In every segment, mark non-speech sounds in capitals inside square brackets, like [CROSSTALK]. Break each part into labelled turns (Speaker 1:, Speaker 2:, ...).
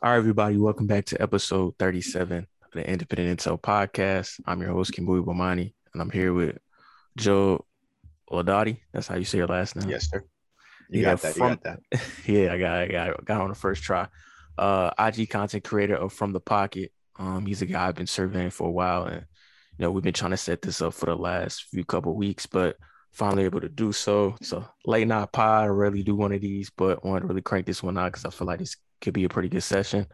Speaker 1: All right, everybody, welcome back to episode 37 of the Independent Intel Podcast. I'm your host, Kimbui Bomani, and I'm here with Joe Laudati. That's how you say your last name.
Speaker 2: Yes, sir. You yeah, got that. From, you got that. [LAUGHS]
Speaker 1: yeah, I got, I got, got on the first try. Uh, IG content creator of From the Pocket. Um, he's a guy I've been surveying for a while, and you know we've been trying to set this up for the last few couple weeks, but finally able to do so. So late night pod, I really do one of these, but want to really crank this one out because I feel like this could be a pretty good session.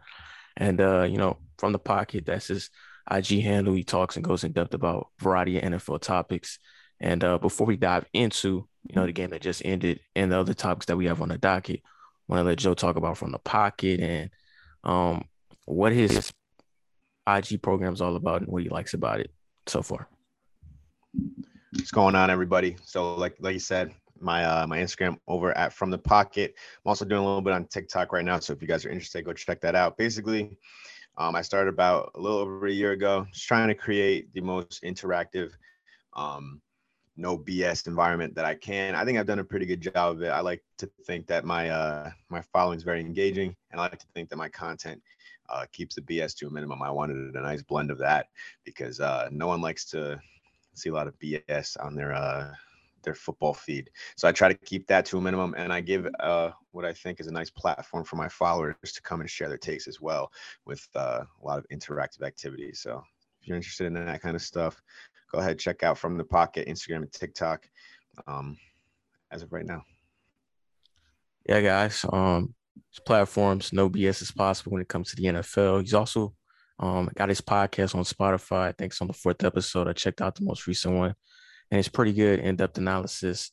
Speaker 1: And uh, you know, from the pocket, that's his IG handle. He talks and goes in depth about variety of NFL topics. And uh, before we dive into you know the game that just ended and the other topics that we have on the docket, I want to let Joe talk about from the pocket and um, what his IG program is all about and what he likes about it so far.
Speaker 2: What's going on, everybody? So, like like you said, my uh, my Instagram over at From the Pocket. I'm also doing a little bit on TikTok right now, so if you guys are interested, go check that out. Basically, um, I started about a little over a year ago, just trying to create the most interactive, um, no BS environment that I can. I think I've done a pretty good job of it. I like to think that my uh, my following is very engaging, and I like to think that my content uh, keeps the BS to a minimum. I wanted a nice blend of that because uh, no one likes to see a lot of BS on their uh, their football feed. So I try to keep that to a minimum, and I give uh, what I think is a nice platform for my followers to come and share their takes as well with uh, a lot of interactive activities. So if you're interested in that kind of stuff, go ahead check out from the pocket Instagram and TikTok. Um, as of right now.
Speaker 1: Yeah, guys. Um, platforms, no BS is possible when it comes to the NFL. He's also um got his podcast on Spotify. I think it's on the fourth episode. I checked out the most recent one and it's pretty good in-depth analysis.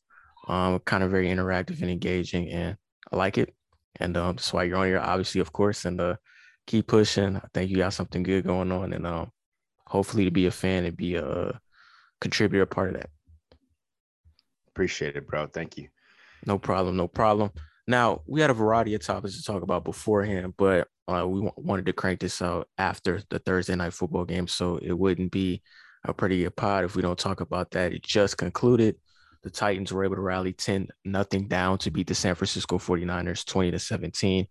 Speaker 1: Um, kind of very interactive and engaging, and I like it. And um, that's why you're on here, obviously, of course. And uh, keep pushing. I think you got something good going on, and um, hopefully to be a fan and be a contributor, part of that.
Speaker 2: Appreciate it, bro. Thank you.
Speaker 1: No problem. No problem. Now we had a variety of topics to talk about beforehand, but uh, we w- wanted to crank this out after the Thursday night football game, so it wouldn't be a pretty good pod if we don't talk about that. It just concluded. The Titans were able to rally 10 nothing down to beat the San Francisco 49ers 20 to 17.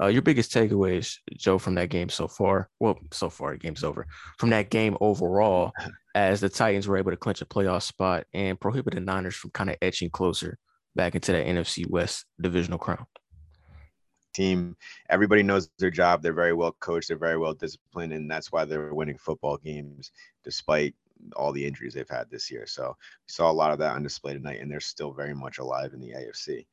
Speaker 1: Uh, your biggest takeaways, Joe, from that game so far? Well, so far, the game's over. From that game overall, as the Titans were able to clinch a playoff spot and prohibit the Niners from kind of etching closer back into that NFC West divisional crown
Speaker 2: team. Everybody knows their job. They're very well coached. They're very well disciplined, and that's why they're winning football games despite all the injuries they've had this year. So we saw a lot of that on display tonight, and they're still very much alive in the AFC.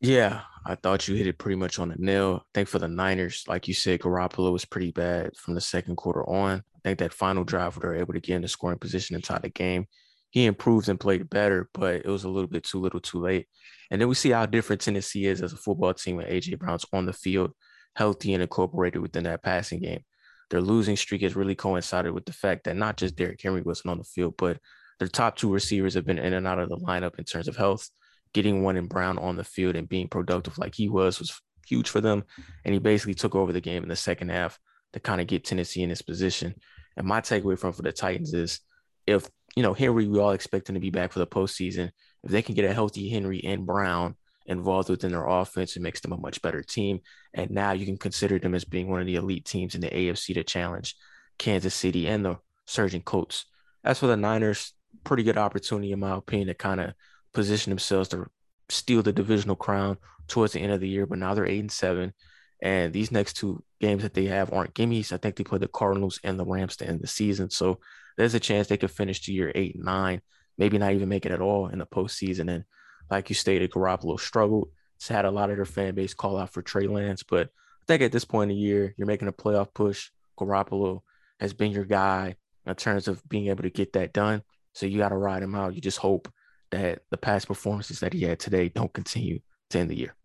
Speaker 1: Yeah, I thought you hit it pretty much on the nail. I think for the Niners, like you said, Garoppolo was pretty bad from the second quarter on. I think that final drive where they're able to get in the scoring position and tie the game, he improved and played better, but it was a little bit too little too late. And then we see how different Tennessee is as a football team when AJ Brown's on the field, healthy and incorporated within that passing game. Their losing streak has really coincided with the fact that not just Derrick Henry wasn't on the field, but their top two receivers have been in and out of the lineup in terms of health. Getting one in Brown on the field and being productive like he was was huge for them. And he basically took over the game in the second half to kind of get Tennessee in this position. And my takeaway from for the Titans is if you know Henry, we all expect him to be back for the postseason if they can get a healthy Henry and Brown involved within their offense, it makes them a much better team. And now you can consider them as being one of the elite teams in the AFC to challenge Kansas City and the surging Colts. As for the Niners, pretty good opportunity, in my opinion, to kind of position themselves to steal the divisional crown towards the end of the year. But now they're eight and seven. And these next two games that they have aren't gimmies. I think they play the Cardinals and the Rams to end the season. So there's a chance they could finish the year eight and nine maybe not even make it at all in the postseason. And like you stated, Garoppolo struggled. It's had a lot of their fan base call out for Trey Lance, but I think at this point in the year, you're making a playoff push. Garoppolo has been your guy in terms of being able to get that done. So you got to ride him out. You just hope that the past performances that he had today don't continue to end the year.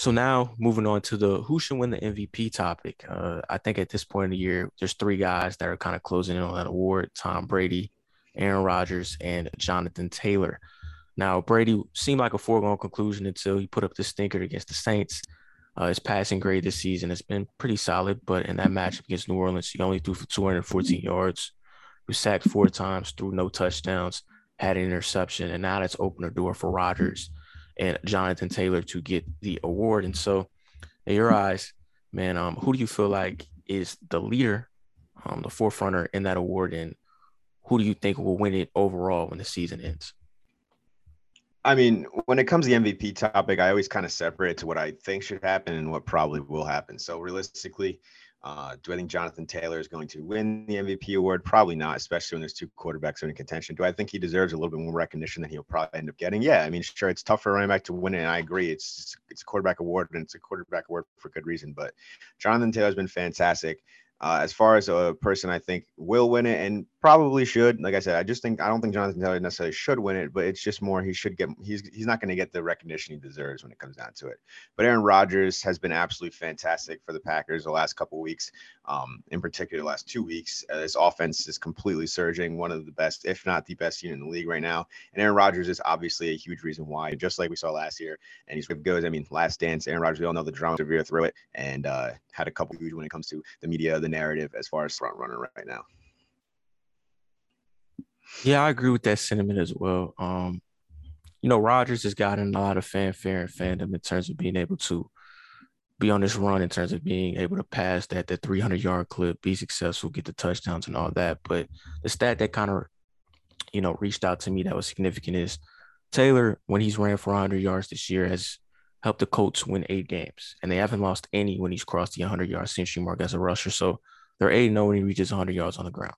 Speaker 1: So now moving on to the who should win the MVP topic. Uh, I think at this point in the year, there's three guys that are kind of closing in on that award: Tom Brady, Aaron Rodgers, and Jonathan Taylor. Now, Brady seemed like a foregone conclusion until he put up the stinker against the Saints. Uh, his passing grade this season has been pretty solid, but in that matchup against New Orleans, he only threw for 214 yards. Was sacked four times, threw no touchdowns, had an interception, and now that's opened a door for Rodgers and Jonathan Taylor to get the award. And so in your eyes, man, um, who do you feel like is the leader, um, the forefronter in that award, and who do you think will win it overall when the season ends?
Speaker 2: I mean, when it comes to the MVP topic, I always kind of separate to what I think should happen and what probably will happen. So realistically, uh, do I think Jonathan Taylor is going to win the MVP award? Probably not, especially when there's two quarterbacks in contention. Do I think he deserves a little bit more recognition than he'll probably end up getting? Yeah, I mean, sure, it's tough for a running back to win it, and I agree. It's it's a quarterback award, and it's a quarterback award for good reason. But Jonathan Taylor's been fantastic. Uh, as far as a person I think will win it and probably should, like I said, I just think I don't think Jonathan Taylor necessarily should win it, but it's just more he should get he's he's not going to get the recognition he deserves when it comes down to it. But Aaron Rodgers has been absolutely fantastic for the Packers the last couple weeks, um, in particular the last two weeks. Uh, offense is completely surging, one of the best, if not the best unit in the league right now. And Aaron Rodgers is obviously a huge reason why, just like we saw last year. And he's good. I mean, last dance, Aaron Rodgers, we all know the drama severe through it, and uh, had a couple huge when it comes to the media, the narrative as far as front runner right now.
Speaker 1: Yeah, I agree with that sentiment as well. Um, you know, Rodgers has gotten a lot of fanfare and fandom in terms of being able to be on this run in terms of being able to pass that that 300 yard clip, be successful, get the touchdowns and all that. But the stat that kind of, you know, reached out to me that was significant is Taylor, when he's ran for 100 yards this year, has helped the Colts win eight games, and they haven't lost any when he's crossed the 100 yard century mark as a rusher. So they're 8 0 when he reaches 100 yards on the ground.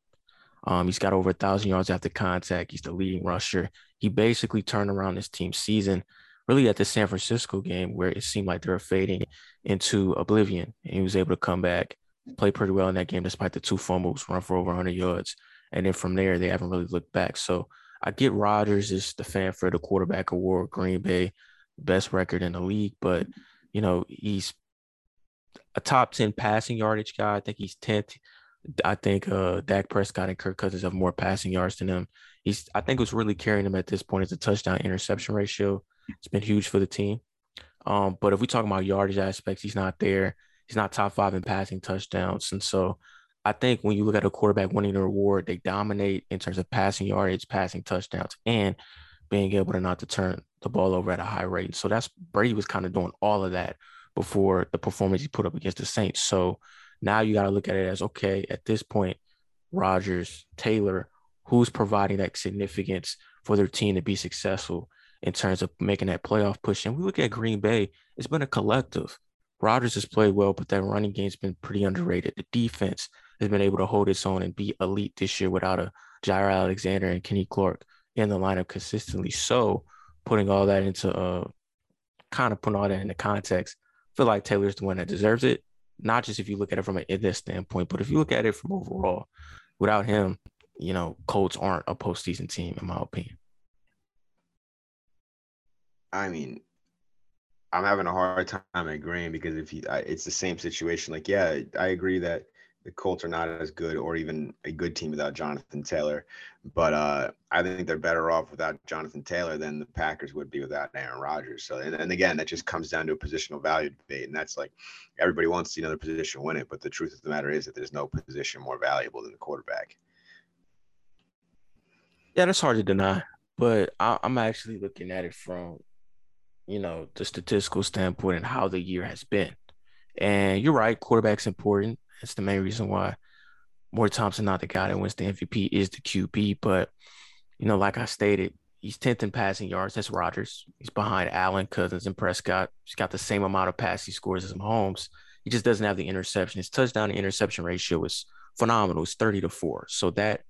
Speaker 1: Um, he's got over a thousand yards after contact. He's the leading rusher. He basically turned around this team's season really at the San Francisco game where it seemed like they were fading into oblivion. And he was able to come back, play pretty well in that game despite the two fumbles, run for over 100 yards. And then from there, they haven't really looked back. So I get Rodgers is the fan for the quarterback award, Green Bay, best record in the league. But, you know, he's a top 10 passing yardage guy. I think he's 10th I think uh Dak Prescott and Kirk Cousins have more passing yards than him. He's I think what's really carrying him at this point is the touchdown interception ratio. It's been huge for the team. Um, but if we talk about yardage aspects, he's not there. He's not top five in passing touchdowns. And so I think when you look at a quarterback winning the award, they dominate in terms of passing yardage, passing touchdowns, and being able to not to turn the ball over at a high rate. So that's Brady was kind of doing all of that before the performance he put up against the Saints. So now you got to look at it as okay, at this point, Rodgers, Taylor, who's providing that significance for their team to be successful in terms of making that playoff push. And we look at Green Bay, it's been a collective. Rodgers has played well, but that running game's been pretty underrated. The defense has been able to hold its own and be elite this year without a Jaire Alexander and Kenny Clark in the lineup consistently. So putting all that into uh kind of putting all that into context, I feel like Taylor's the one that deserves it not just if you look at it from an in this standpoint, but if you look at it from overall, without him, you know, Colts aren't a postseason team, in my opinion.
Speaker 2: I mean, I'm having a hard time agreeing because if you, I, it's the same situation. Like, yeah, I agree that the Colts are not as good or even a good team without Jonathan Taylor. But uh, I think they're better off without Jonathan Taylor than the Packers would be without Aaron Rodgers. So, and, and again, that just comes down to a positional value debate. And that's like everybody wants to see another position win it. But the truth of the matter is that there's no position more valuable than the quarterback.
Speaker 1: Yeah, that's hard to deny. But I, I'm actually looking at it from, you know, the statistical standpoint and how the year has been. And you're right, quarterback's important. That's the main reason why more Thompson, not the guy that wins the MVP, is the QB. But, you know, like I stated, he's 10th in passing yards. That's Rodgers. He's behind Allen, Cousins, and Prescott. He's got the same amount of passing scores as Mahomes. He just doesn't have the interception. His touchdown to interception ratio is phenomenal. It's 30 to 4. So that,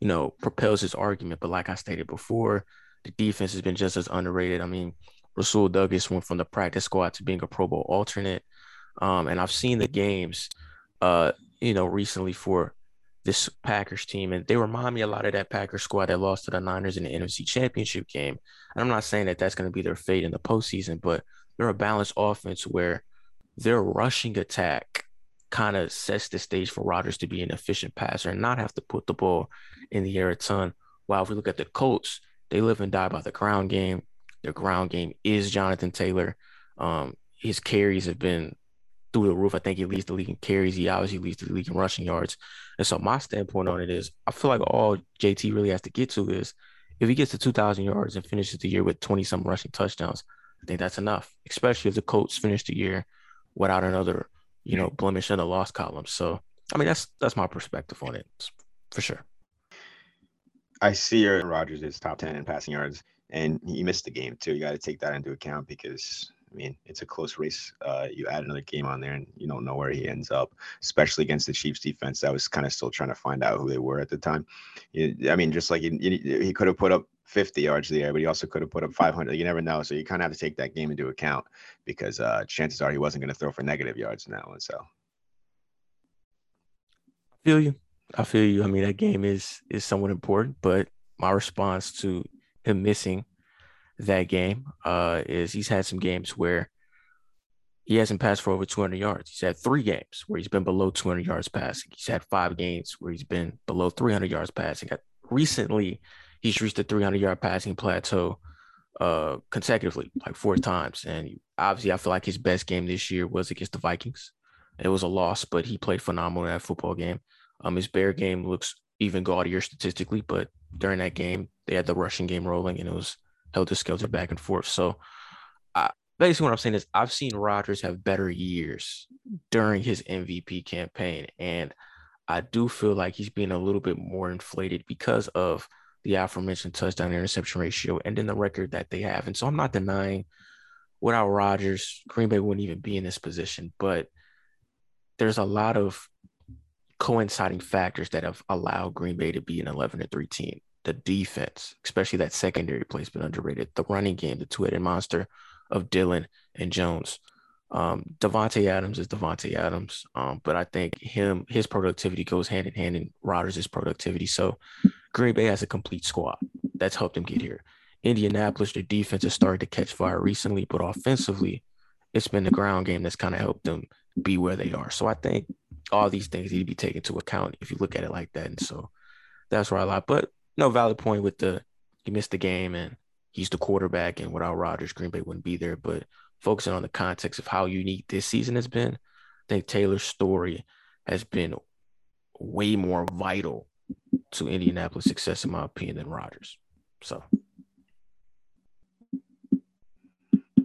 Speaker 1: you know, propels his argument. But like I stated before, the defense has been just as underrated. I mean, Rasul Douglas went from the practice squad to being a Pro Bowl alternate. Um, and I've seen the games uh, you know, recently for this Packers team, and they remind me a lot of that Packers squad that lost to the Niners in the NFC Championship game. And I'm not saying that that's going to be their fate in the postseason, but they're a balanced offense where their rushing attack kind of sets the stage for Rodgers to be an efficient passer and not have to put the ball in the air a ton. While if we look at the Colts, they live and die by the ground game. Their ground game is Jonathan Taylor. Um, his carries have been through the roof. I think he leads the league in carries. He obviously leads the league in rushing yards. And so my standpoint on it is I feel like all JT really has to get to is if he gets to 2,000 yards and finishes the year with 20 some rushing touchdowns, I think that's enough, especially if the Colts finish the year without another, you know, blemish in the loss column. So, I mean, that's that's my perspective on it for sure.
Speaker 2: I see Aaron Rodgers is top 10 in passing yards, and he missed the game too. You got to take that into account because I mean, it's a close race. Uh, you add another game on there, and you don't know where he ends up, especially against the Chiefs defense. I was kind of still trying to find out who they were at the time. I mean, just like he, he could have put up 50 yards there, but he also could have put up 500. You never know. So you kind of have to take that game into account because uh, chances are he wasn't going to throw for negative yards in that one. So
Speaker 1: I feel you. I feel you. I mean, that game is is somewhat important, but my response to him missing that game uh, is he's had some games where he hasn't passed for over 200 yards. He's had three games where he's been below 200 yards passing. He's had five games where he's been below 300 yards passing. Recently, he's reached the 300 yard passing plateau uh, consecutively, like four times. And obviously, I feel like his best game this year was against the Vikings. It was a loss, but he played phenomenal in that football game. Um, his bear game looks even gaudier statistically, but during that game, they had the rushing game rolling, and it was helter skelter back and forth. So, I, basically, what I'm saying is, I've seen Rodgers have better years during his MVP campaign, and I do feel like he's being a little bit more inflated because of the aforementioned touchdown interception ratio and then the record that they have. And so, I'm not denying without Rodgers, Green Bay wouldn't even be in this position, but there's a lot of coinciding factors that have allowed Green Bay to be an 11 3 team the defense, especially that secondary place, been underrated. The running game, the two-headed monster of Dillon and Jones. Um, Davante Adams is Davante Adams, um, but I think him his productivity goes hand in hand in Rodgers' productivity. So Green Bay has a complete squad that's helped him get here. Indianapolis, their defense has started to catch fire recently, but offensively, it's been the ground game that's kind of helped them be where they are. So I think all these things need to be taken into account if you look at it like that. And so that's where I like. But no valid point with the he missed the game and he's the quarterback and without Rodgers, Green Bay wouldn't be there. But focusing on the context of how unique this season has been, I think Taylor's story has been way more vital to Indianapolis' success, in my opinion, than Rodgers. So.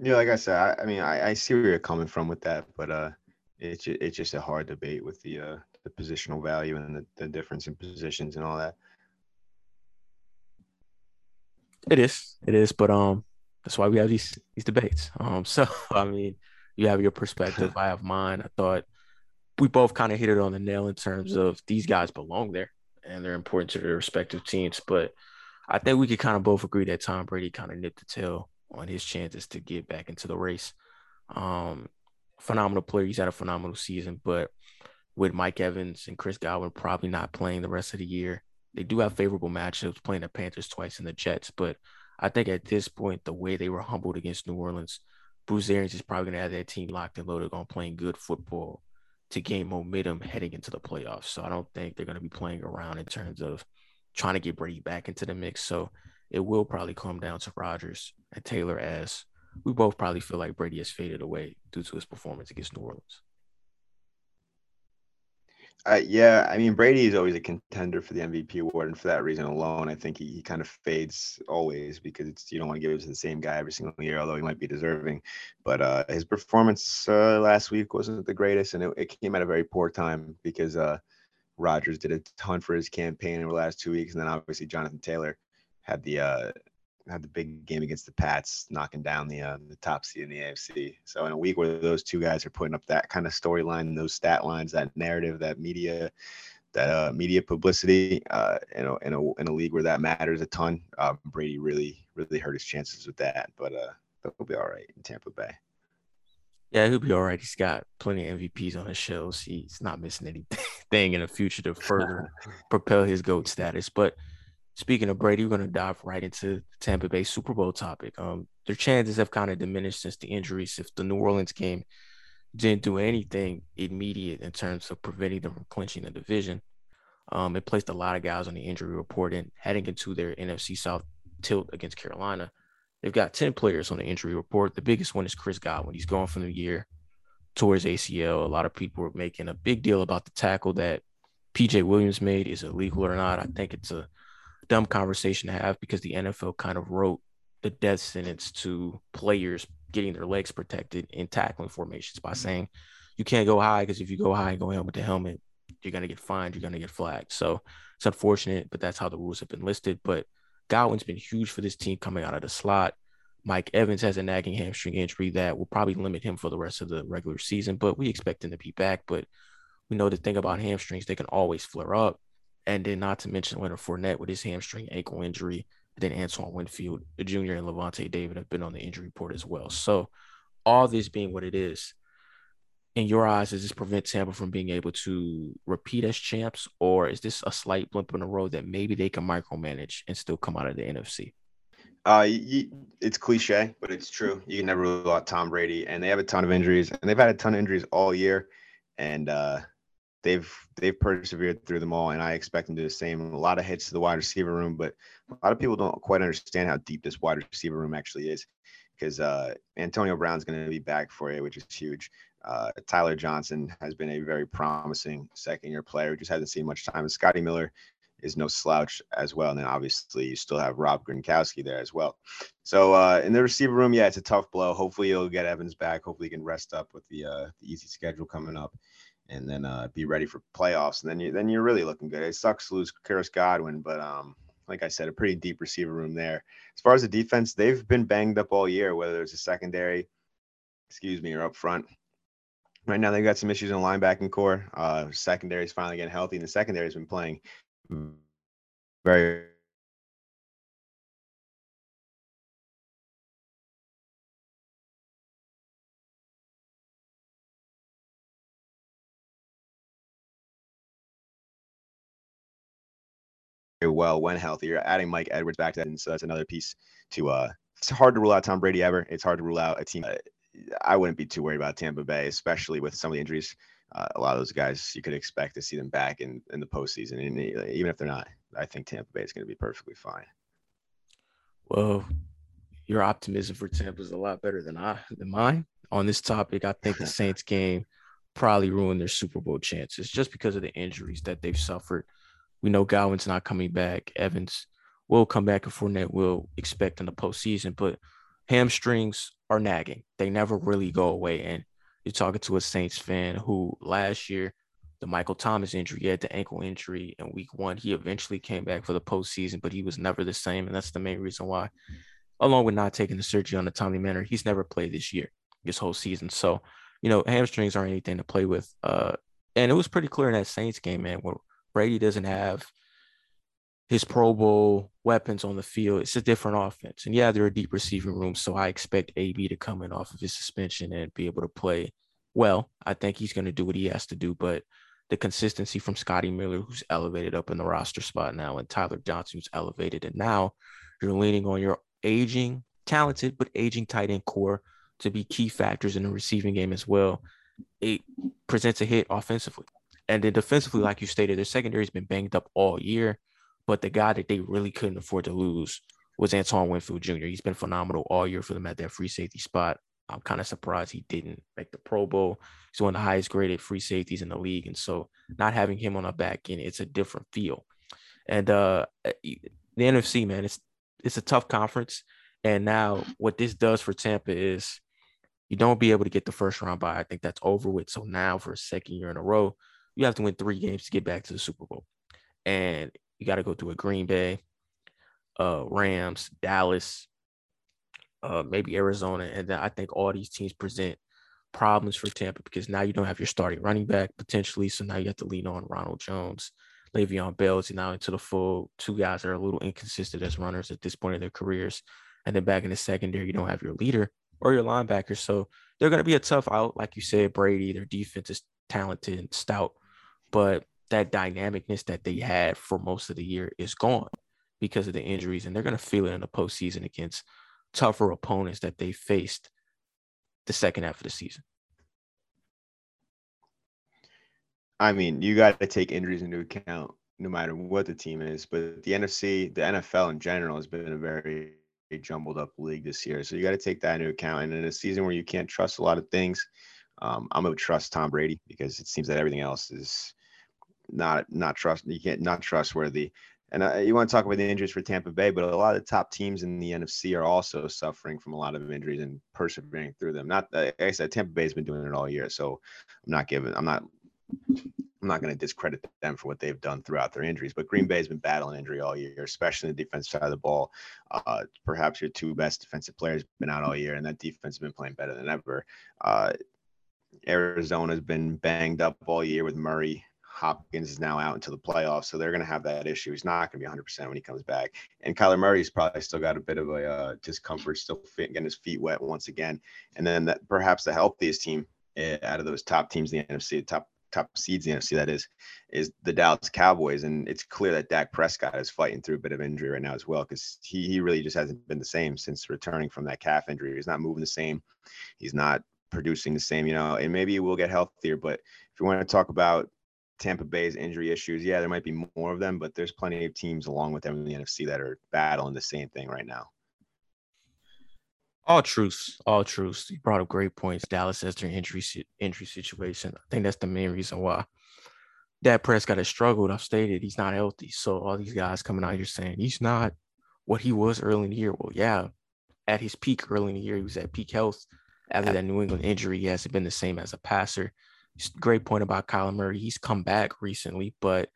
Speaker 2: Yeah, like I said, I, I mean, I, I, see where you're coming from with that, but uh, it's it's just a hard debate with the uh, the positional value and the, the difference in positions and all that.
Speaker 1: It is. It is. But um, that's why we have these these debates. Um, [LAUGHS] so I mean, you have your perspective. [LAUGHS] I have mine. I thought we both kind of hit it on the nail in terms of these guys belong there and they're important to their respective teams. But I think we could kind of both agree that Tom Brady kind of nipped the tail on his chances to get back into the race. Um, phenomenal player. He's had a phenomenal season, but with Mike Evans and Chris Godwin probably not playing the rest of the year, they do have favorable matchups playing the Panthers twice and the Jets, but I think at this point, the way they were humbled against New Orleans, Bruce Arians is probably going to have that team locked and loaded on playing good football to gain momentum heading into the playoffs. So I don't think they're going to be playing around in terms of trying to get Brady back into the mix. So it will probably come down to Rodgers and Taylor as we both probably feel like Brady has faded away due to his performance against New Orleans.
Speaker 2: Uh, yeah, I mean Brady is always a contender for the MVP award, and for that reason alone, I think he, he kind of fades always because it's you don't want to give it to the same guy every single year, although he might be deserving. But uh, his performance uh, last week wasn't the greatest, and it, it, came at a very poor time because uh, Rodgers did a ton for his campaign over the last two weeks, and then obviously Jonathan Taylor had the uh, had the big game against the Pats, knocking down the uh, the top seed in the AFC. So in a week where those two guys are putting up that kind of storyline, those stat lines, that narrative, that media, that uh, media publicity, uh, in a, in a in a league where that matters a ton, uh, Brady really really hurt his chances with that. But uh, he'll be all right in Tampa Bay.
Speaker 1: Yeah, he'll be all right. He's got plenty of MVPs on his shelves. He's not missing anything [LAUGHS] in the future to further [LAUGHS] propel his GOAT status. But speaking of Brady, we're going to dive right into Tampa Bay Super Bowl topic. Um, their chances have kind of diminished since the injuries. If the New Orleans game didn't do anything immediate in terms of preventing them from clinching the division, um, it placed a lot of guys on the injury report. And heading into their NFC South tilt against Carolina, they've got 10 players on the injury report. The biggest one is Chris Godwin. He's going from the year towards ACL. A lot of people are making a big deal about the tackle that PJ Williams made. Is illegal or not? I think it's a dumb conversation to have because the NFL kind of wrote the death sentence to players getting their legs protected in tackling formations by mm-hmm. saying you can't go high because if you go high and go helmet to helmet, you're gonna get fined, you're gonna get flagged. So it's unfortunate, but that's how the rules have been listed. But Godwin's been huge for this team coming out of the slot. Mike Evans has a nagging hamstring injury that will probably limit him for the rest of the regular season, but we expect him to be back. But we know the thing about hamstrings, they can always flare up. And then not to mention Leonard Fournette with his hamstring ankle injury. And then Antoine Winfield, junior, and Lavonte David have been on the injury report as well. So all this being what it is, in your eyes, does this prevent Tampa from being able to repeat as champs, or is this a slight blimp in the road that maybe they can micromanage and still come out of the NFC?
Speaker 2: Uh, it's cliche, but it's true. You can never rule out Tom Brady, and they have a ton of injuries, and they've had a ton of injuries all year, and uh, they've they've persevered through them all, and I expect them to do the same. A lot of hits to the wide receiver room, but a lot of people don't quite understand how deep this wide receiver room actually is, because uh, Antonio Brown's going to be back for you, which is huge. Uh, Tyler Johnson has been a very promising second year player, just hasn't seen much time. And Scotty Miller is no slouch as well. And then obviously you still have Rob Gronkowski there as well. So uh, in the receiver room, yeah, it's a tough blow. Hopefully you'll get Evans back. Hopefully he can rest up with the, uh, the easy schedule coming up, and then uh, be ready for playoffs. And then you then you're really looking good. It sucks to lose Chris Godwin, but um, like I said, a pretty deep receiver room there. As far as the defense, they've been banged up all year, whether it's a secondary, excuse me, or up front. Right now, they've got some issues in the linebacking core. Uh, secondary is finally getting healthy, and the secondary has been playing very well when healthy. You're adding Mike Edwards back to that, and so that's another piece to. uh It's hard to rule out Tom Brady ever. It's hard to rule out a team. Uh, I wouldn't be too worried about Tampa Bay, especially with some of the injuries. Uh, a lot of those guys, you could expect to see them back in, in the postseason. And even if they're not, I think Tampa Bay is going to be perfectly fine.
Speaker 1: Well, your optimism for Tampa is a lot better than I than mine on this topic. I think the [LAUGHS] Saints game probably ruined their Super Bowl chances just because of the injuries that they've suffered. We know Godwin's not coming back. Evans will come back, and Fournette will expect in the postseason, but hamstrings are nagging. They never really go away. And you're talking to a Saints fan who last year, the Michael Thomas injury, he had the ankle injury in week one. He eventually came back for the postseason, but he was never the same. And that's the main reason why, along with not taking the surgery on a timely manner, he's never played this year, this whole season. So, you know, hamstrings aren't anything to play with. Uh, and it was pretty clear in that Saints game, man, where Brady doesn't have his Pro Bowl weapons on the field. It's a different offense. And yeah, they're a deep receiving room. So I expect AB to come in off of his suspension and be able to play well. I think he's going to do what he has to do. But the consistency from Scotty Miller, who's elevated up in the roster spot now, and Tyler Johnson, who's elevated. And now you're leaning on your aging, talented, but aging tight end core to be key factors in the receiving game as well. It presents a hit offensively. And then defensively, like you stated, their secondary has been banged up all year. But the guy that they really couldn't afford to lose was Antoine Winfield Jr. He's been phenomenal all year for them at that free safety spot. I'm kind of surprised he didn't make the Pro Bowl. He's one of the highest graded free safeties in the league. And so not having him on a back end, it's a different feel. And uh the NFC, man, it's it's a tough conference. And now what this does for Tampa is you don't be able to get the first round by. I think that's over with. So now for a second year in a row, you have to win three games to get back to the Super Bowl. And you got to go through a Green Bay, uh, Rams, Dallas, uh, maybe Arizona, and then I think all these teams present problems for Tampa because now you don't have your starting running back potentially, so now you have to lean on Ronald Jones, Le'Veon Bell is now into the full. Two guys that are a little inconsistent as runners at this point in their careers, and then back in the secondary, you don't have your leader or your linebacker, so they're going to be a tough out, like you said. Brady, their defense is talented and stout, but that dynamicness that they had for most of the year is gone because of the injuries, and they're going to feel it in the postseason against tougher opponents that they faced the second half of the season.
Speaker 2: I mean, you got to take injuries into account no matter what the team is. But the NFC, the NFL in general, has been a very jumbled up league this year. So you got to take that into account. And in a season where you can't trust a lot of things, um, I'm going to trust Tom Brady because it seems that everything else is not not trust you can't not trustworthy And uh, you want to talk about the injuries for Tampa Bay, but a lot of the top teams in the NFC are also suffering from a lot of injuries and persevering through them. Not like I said, Tampa Bay's been doing it all year, so I'm not giving. I'm not. I'm not going to discredit them for what they've done throughout their injuries, but Green Bay has been battling injury all year, especially the defense side of the ball. Uh, perhaps your two best defensive players been out all year, and that defense has been playing better than ever. Uh, Arizona's been banged up all year with Murray. Hopkins is now out into the playoffs, so they're going to have that issue. He's not going to be 100% when he comes back. And Kyler Murray's probably still got a bit of a uh, discomfort, still getting his feet wet once again. And then that perhaps the healthiest team uh, out of those top teams in the NFC, top top seeds in the NFC, that is, is the Dallas Cowboys. And it's clear that Dak Prescott is fighting through a bit of injury right now as well, because he, he really just hasn't been the same since returning from that calf injury. He's not moving the same. He's not producing the same, you know, and maybe he will get healthier. But if you want to talk about Tampa Bay's injury issues, yeah, there might be more of them, but there's plenty of teams along with them in the NFC that are battling the same thing right now.
Speaker 1: All truths, all truths. You brought up great points. Dallas has their injury injury situation. I think that's the main reason why Dak Prescott has struggled. I've stated he's not healthy. So all these guys coming out here saying he's not what he was early in the year. Well, yeah, at his peak early in the year, he was at peak health. After that New England injury, he hasn't been the same as a passer. Great point about Kyler Murray. He's come back recently, but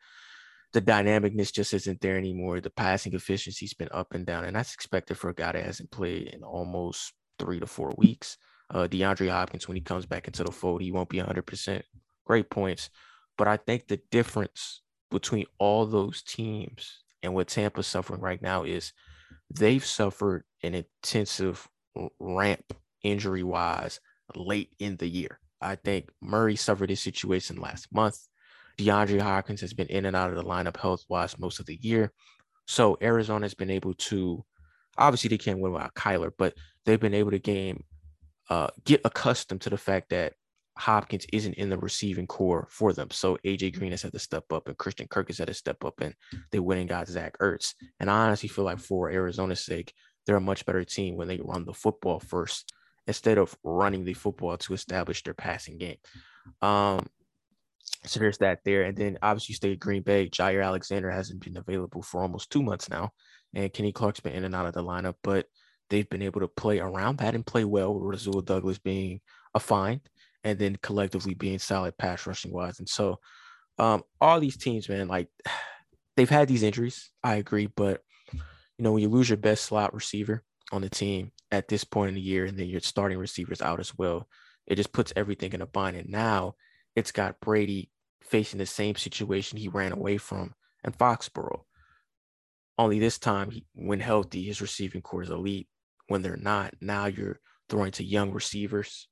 Speaker 1: the dynamicness just isn't there anymore. The passing efficiency's been up and down, and that's expected for a guy that hasn't played in almost three to four weeks. Uh, DeAndre Hopkins, when he comes back into the fold, he won't be 100%. Great points. But I think the difference between all those teams and what Tampa's suffering right now is they've suffered an intensive ramp injury wise late in the year. I think Murray suffered his situation last month. DeAndre Hopkins has been in and out of the lineup health wise most of the year. So Arizona has been able to, obviously they can't win without Kyler, but they've been able to game, uh, get accustomed to the fact that Hopkins isn't in the receiving core for them. So AJ Green has had to step up and Christian Kirk has had to step up and they went and got Zach Ertz. And I honestly feel like for Arizona's sake, they're a much better team when they run the football first instead of running the football to establish their passing game. Um, so there's that there. And then obviously State Green Bay, Jaire Alexander hasn't been available for almost two months now. And Kenny Clark's been in and out of the lineup, but they've been able to play around that and play well with Rasul Douglas being a find and then collectively being solid pass rushing wise. And so um, all these teams, man, like [SIGHS] they've had these injuries. I agree, but you know, when you lose your best slot receiver on the team at this point in the year, and then your starting receivers out as well, it just puts everything in a bind. And now it's got Brady facing the same situation he ran away from in Foxborough. Only this time, when healthy, his receiving core is elite. When they're not, now you're throwing to young receivers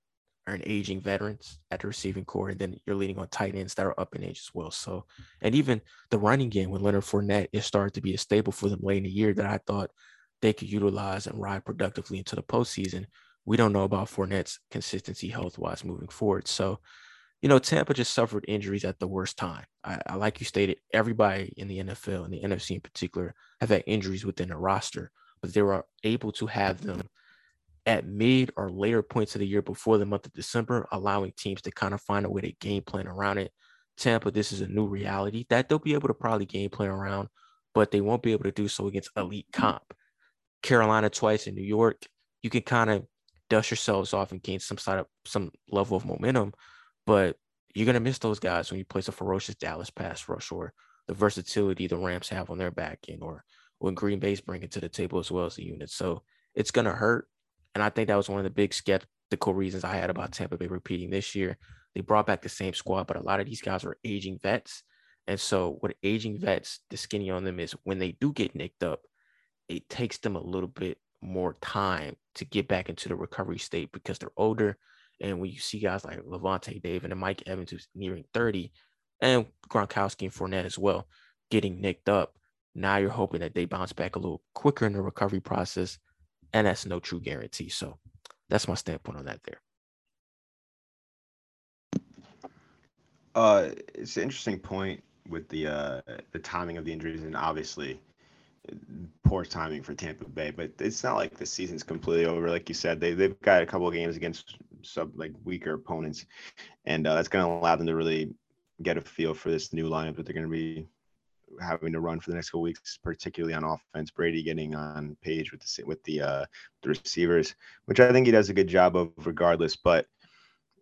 Speaker 1: and aging veterans at the receiving core, and then you're leaning on tight ends that are up in age as well. So, and even the running game with Leonard Fournette is starting to be a staple for them late in the year that I thought they could utilize and ride productively into the postseason. We don't know about Fournette's consistency health wise moving forward. So, you know, Tampa just suffered injuries at the worst time. I, I, like you stated, everybody in the NFL and the NFC in particular have had injuries within the roster, but they were able to have them at mid or later points of the year before the month of December, allowing teams to kind of find a way to game plan around it. Tampa, this is a new reality that they'll be able to probably game plan around, but they won't be able to do so against elite comp. Carolina twice in New York, you can kind of dust yourselves off and gain some side of some level of momentum, but you're gonna miss those guys when you place a ferocious Dallas pass rush or the versatility the Rams have on their back end or when Green Bay's bringing to the table as well as the unit. So it's gonna hurt. And I think that was one of the big skeptical reasons I had about Tampa Bay repeating this year. They brought back the same squad, but a lot of these guys are aging vets. And so, with aging vets, the skinny on them is when they do get nicked up, it takes them a little bit more time to get back into the recovery state because they're older. And when you see guys like Lavonte David and Mike Evans, who's nearing 30, and Gronkowski and Fournette as well, getting nicked up, now you're hoping that they bounce back a little quicker in the recovery process. And that's no true guarantee. So that's my standpoint on that there.
Speaker 2: Uh, it's an interesting point with the uh, the timing of the injuries, and obviously poor timing for Tampa Bay, but it's not like the season's completely over. Like you said, they they've got a couple of games against sub like weaker opponents, and uh, that's going to allow them to really get a feel for this new lineup that they're going to be having to run for the next couple weeks, particularly on offense. Brady getting on page with the with the uh, the receivers, which I think he does a good job of, regardless. But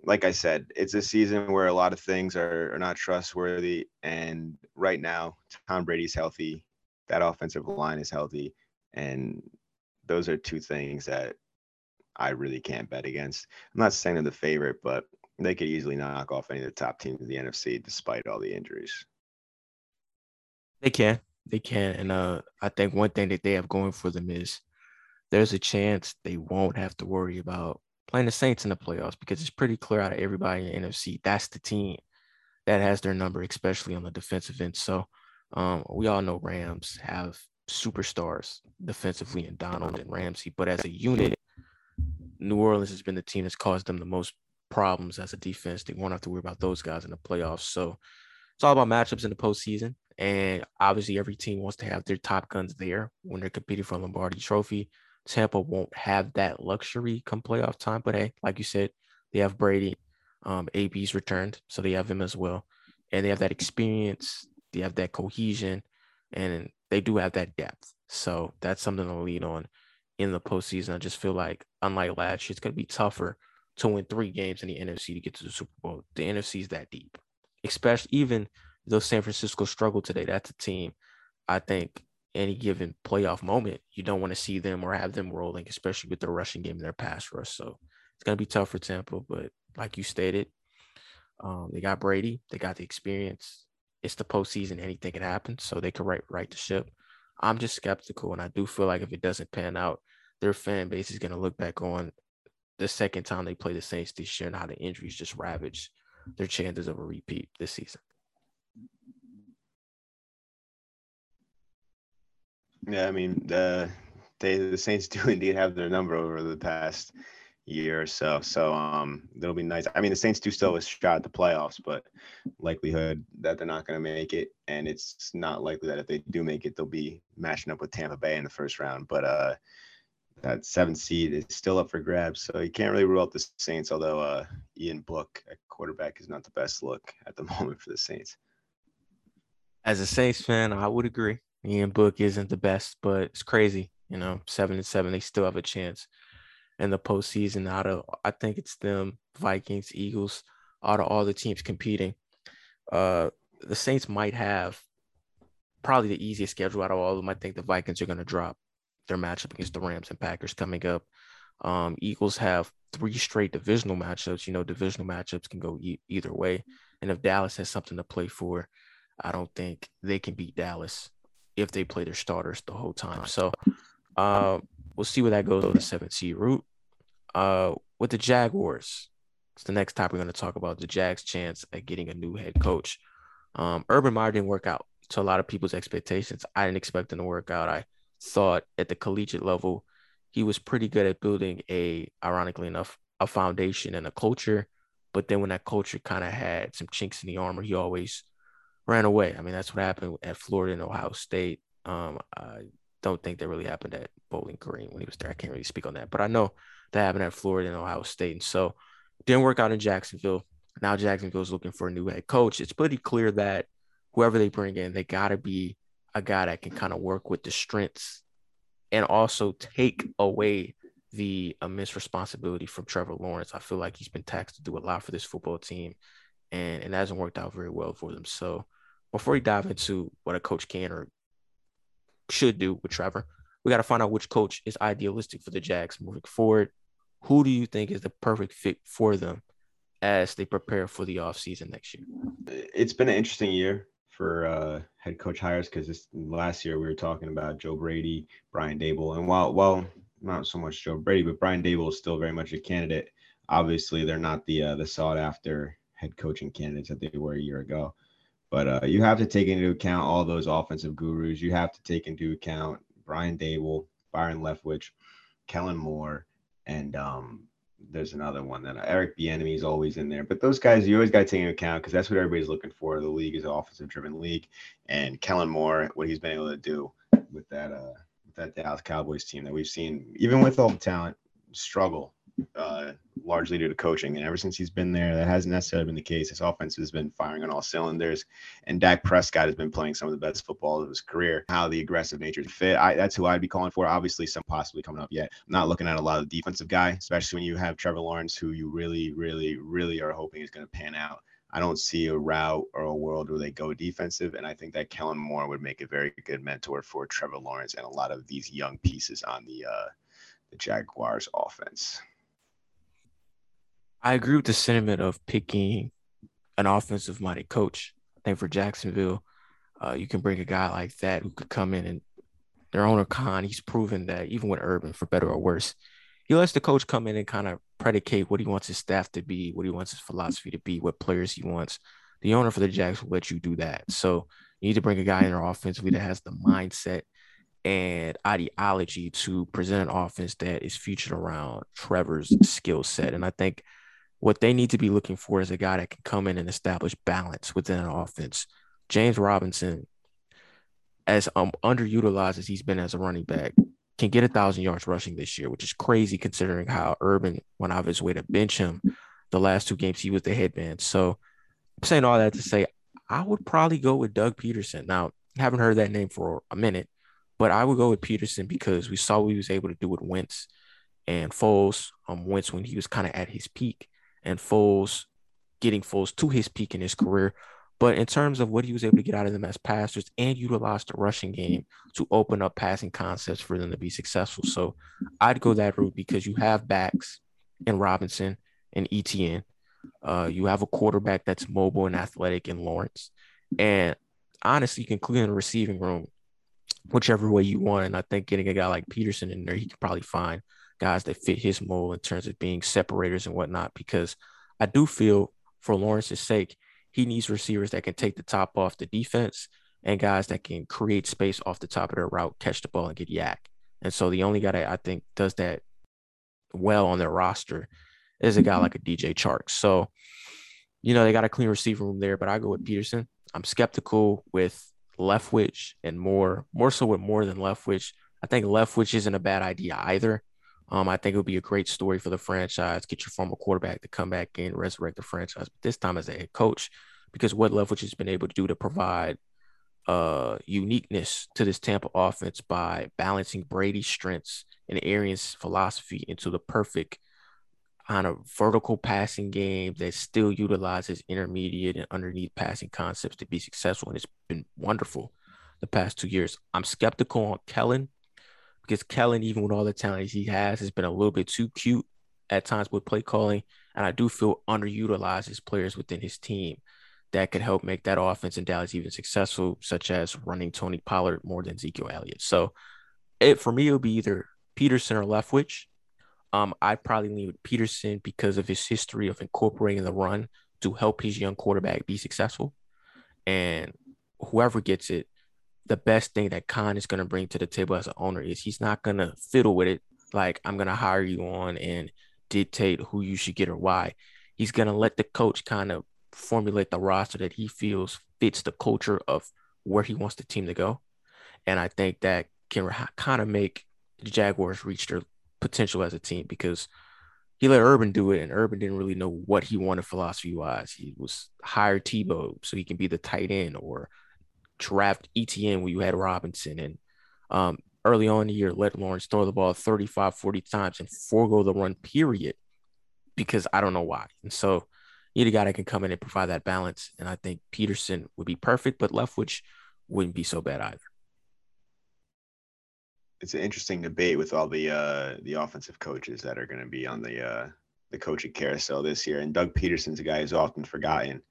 Speaker 2: like I said, it's a season where a lot of things are, are not trustworthy. And right now, Tom Brady's healthy, that offensive line is healthy, and those are two things that I really can't bet against. I'm not saying they're the favorite, but they could easily knock off any of the top teams in the NFC despite all the injuries.
Speaker 1: They can. They can. And uh, I think one thing that they have going for them is there's a chance they won't have to worry about playing the Saints in the playoffs because it's pretty clear out of everybody in the NFC that's the team that has their number, especially on the defensive end. So um, we all know Rams have superstars defensively in Donald and Ramsey, but as a unit, New Orleans has been the team that's caused them the most problems as a defense. They won't have to worry about those guys in the playoffs. So it's all about matchups in the postseason. And obviously, every team wants to have their top guns there when they're competing for a Lombardi trophy. Tampa won't have that luxury come playoff time. But hey, like you said, they have Brady. Um, AB's returned, so they have him as well. And they have that experience, they have that cohesion, and they do have that depth. So that's something to lean on in the postseason. I just feel like, unlike last year, it's going to be tougher to win three games in the NFC to get to the Super Bowl. The NFC is that deep, especially even though San Francisco struggled today. That's a team I think any given playoff moment, you don't want to see them or have them rolling, especially with their rushing game and their pass rush. So it's going to be tough for Tampa. But like you stated, um, they got Brady, they got the experience. It's the postseason, anything can happen. So they could right right the ship. I'm just skeptical, and I do feel like if it doesn't pan out, their fan base is going to look back on the second time they play the Saints this year and how the injuries just ravaged their chances of a repeat this season.
Speaker 2: Yeah, I mean the they the Saints [LAUGHS] do indeed have their number over the past year or so. So um that'll be nice. I mean the Saints do still have a shot at the playoffs, but likelihood that they're not gonna make it. And it's not likely that if they do make it, they'll be matching up with Tampa Bay in the first round. But uh that seventh seed is still up for grabs. So you can't really rule out the Saints, although uh Ian Book at quarterback is not the best look [LAUGHS] at the moment for the Saints.
Speaker 1: As a Saints fan, I would agree. Ian Book isn't the best, but it's crazy. You know, seven and seven, they still have a chance in the postseason. Out of I think it's them, Vikings, Eagles, out of all the teams competing. Uh, the Saints might have probably the easiest schedule out of all of them. I think the Vikings are going to drop their matchup against the Rams and Packers coming up. Um, Eagles have three straight divisional matchups. You know, divisional matchups can go e- either way. And if Dallas has something to play for, I don't think they can beat Dallas if they play their starters the whole time. So uh, we'll see where that goes on the seventh seed route. Uh, with the Jaguars, it's the next topic we're going to talk about the Jags' chance at getting a new head coach. Um, Urban Meyer didn't work out to a lot of people's expectations. I didn't expect him to work out. I thought at the collegiate level, he was pretty good at building a, ironically enough, a foundation and a culture. But then when that culture kind of had some chinks in the armor, he always ran away. I mean, that's what happened at Florida and Ohio State. Um, I don't think that really happened at Bowling Green when he was there. I can't really speak on that, but I know that happened at Florida and Ohio State. And so didn't work out in Jacksonville. Now Jacksonville's looking for a new head coach. It's pretty clear that whoever they bring in, they got to be a guy that can kind of work with the strengths and also take away the uh, immense responsibility from Trevor Lawrence. I feel like he's been taxed to do a lot for this football team, and it hasn't worked out very well for them. So before we dive into what a coach can or should do with Trevor, we got to find out which coach is idealistic for the Jags moving forward. Who do you think is the perfect fit for them as they prepare for the offseason next year?
Speaker 2: It's been an interesting year for uh, head coach hires because last year we were talking about Joe Brady, Brian Daboll, and while well not so much Joe Brady, but Brian Daboll is still very much a candidate. Obviously, they're not the uh, the sought after head coaching candidates that they were a year ago. But uh, you have to take into account all those offensive gurus. You have to take into account Brian Daboll, Byron Leftwich, Kellen Moore, and um, there's another one that Eric Bieniemy is always in there. But those guys, you always got to take into account because that's what everybody's looking for. The league is an offensive-driven league, and Kellen Moore, what he's been able to do with that uh, with that Dallas Cowboys team that we've seen, even with all the talent, struggle uh, largely due to coaching. And ever since he's been there, that hasn't necessarily been the case. His offense has been firing on all cylinders, and Dak Prescott has been playing some of the best football of his career. How the aggressive nature fit, I, that's who I'd be calling for. Obviously, some possibly coming up yet. I'm not looking at a lot of defensive guy, especially when you have Trevor Lawrence, who you really, really, really are hoping is going to pan out. I don't see a route or a world where they go defensive. And I think that Kellen Moore would make a very good mentor for Trevor Lawrence and a lot of these young pieces on the uh, the Jaguars offense.
Speaker 1: I agree with the sentiment of picking an offensive minded coach. I think for Jacksonville, uh, you can bring a guy like that who could come in and their owner Khan, he's proven that even with Urban, for better or worse, he lets the coach come in and kind of predicate what he wants his staff to be, what he wants his philosophy to be, what players he wants. The owner for the Jags will let you do that. So you need to bring a guy in there offensively that has the mindset and ideology to present an offense that is featured around Trevor's skill set. And I think what they need to be looking for is a guy that can come in and establish balance within an offense. James Robinson, as um, underutilized as he's been as a running back, can get a thousand yards rushing this year, which is crazy considering how Urban went out of his way to bench him the last two games. He was the headman. So I'm saying all that to say I would probably go with Doug Pederson. Now, haven't heard that name for a minute, but I would go with Pederson because we saw what he was able to do with Wentz and Foles. Um, Wentz when he was kind of at his peak, and Foles getting Foles to his peak in his career. But in terms of what he was able to get out of them as passers and utilize the rushing game to open up passing concepts for them to be successful. So I'd go that route because you have backs in Robinson and Etienne. Uh, you have a quarterback that's mobile and athletic in Lawrence. And honestly, you can clear the receiving room whichever way you want. And I think getting a guy like Pederson in there, he can probably find guys that fit his mold in terms of being separators and whatnot. Because I do feel for Lawrence's sake, he needs receivers that can take the top off the defense and guys that can create space off the top of their route, catch the ball, and get YAC. And so the only guy that I think does that well on their roster is a guy mm-hmm. like a DJ Chark. So, you know, they got a clean receiver room there, but I go with Pederson. I'm skeptical with Leftwich and more, more so with more than Leftwich. I think Leftwich isn't a bad idea either. Um, I think it would be a great story for the franchise. Get your former quarterback to come back and resurrect the franchise, but this time as a head coach, because what Leftwich has been able to do to provide uh, uniqueness to this Tampa offense by balancing Brady's strengths and Arians' philosophy into the perfect kind of vertical passing game that still utilizes intermediate and underneath passing concepts to be successful. And it's been wonderful the past two years. I'm skeptical on Kellen because Kellen, even with all the talent he has, has been a little bit too cute at times with play calling. And I do feel underutilizes players within his team that could help make that offense in Dallas even successful, such as running Tony Pollard more than Ezekiel Elliott. So it for me, it'll be either Pederson or Leftwich. Um, I probably lean with Pederson because of his history of incorporating the run to help his young quarterback be successful. And whoever gets it, the best thing that Khan is going to bring to the table as an owner is he's not going to fiddle with it like I'm going to hire you on and dictate who you should get or why. He's going to let the coach kind of formulate the roster that he feels fits the culture of where he wants the team to go. And I think that can kind of make the Jaguars reach their potential as a team because he let Urban do it, and Urban didn't really know what he wanted philosophy wise. He was hire Tebow so he can be the tight end or draft Etienne when you had Robinson and um, early on in the year, let Lawrence throw the ball 35, 40 times and forego the run, period, because I don't know why. And so you need a guy that can come in and provide that balance. And I think Pederson would be perfect, but Leftwich wouldn't be so bad either.
Speaker 2: It's an interesting debate with all the uh, the offensive coaches that are going to be on the uh, the coaching carousel this year. And Doug Pederson's a guy who's often forgotten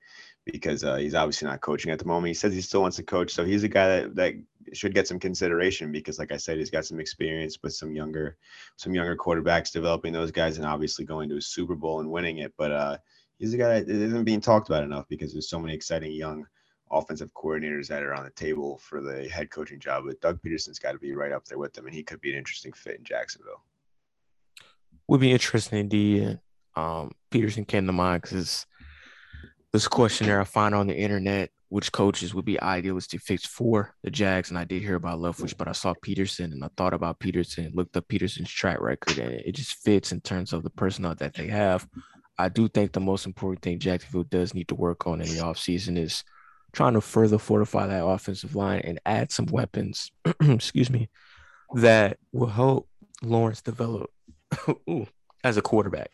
Speaker 2: because uh, he's obviously not coaching at the moment. He says he still wants to coach, so he's a guy that, that should get some consideration because, like I said, he's got some experience with some younger, some younger quarterbacks, developing those guys, and obviously going to a Super Bowl and winning it. But uh, he's a guy that isn't being talked about enough because there's so many exciting young offensive coordinators that are on the table for the head coaching job. But Doug Pederson's got to be right up there with them, and he could be an interesting fit in Jacksonville.
Speaker 1: Would be interesting indeed. Um, Pederson came to mind because this questionnaire I find on the internet which coaches would be idealist to fix for the Jags. And I did hear about Leftwich, but I saw Peterson and I thought about Pederson, looked up Peterson's track record, and it just fits in terms of the personnel that they have. I do think the most important thing Jacksonville does need to work on in the offseason is trying to further fortify that offensive line and add some weapons, [CLEARS THROAT] excuse me, that will help Lawrence develop [LAUGHS] as a quarterback.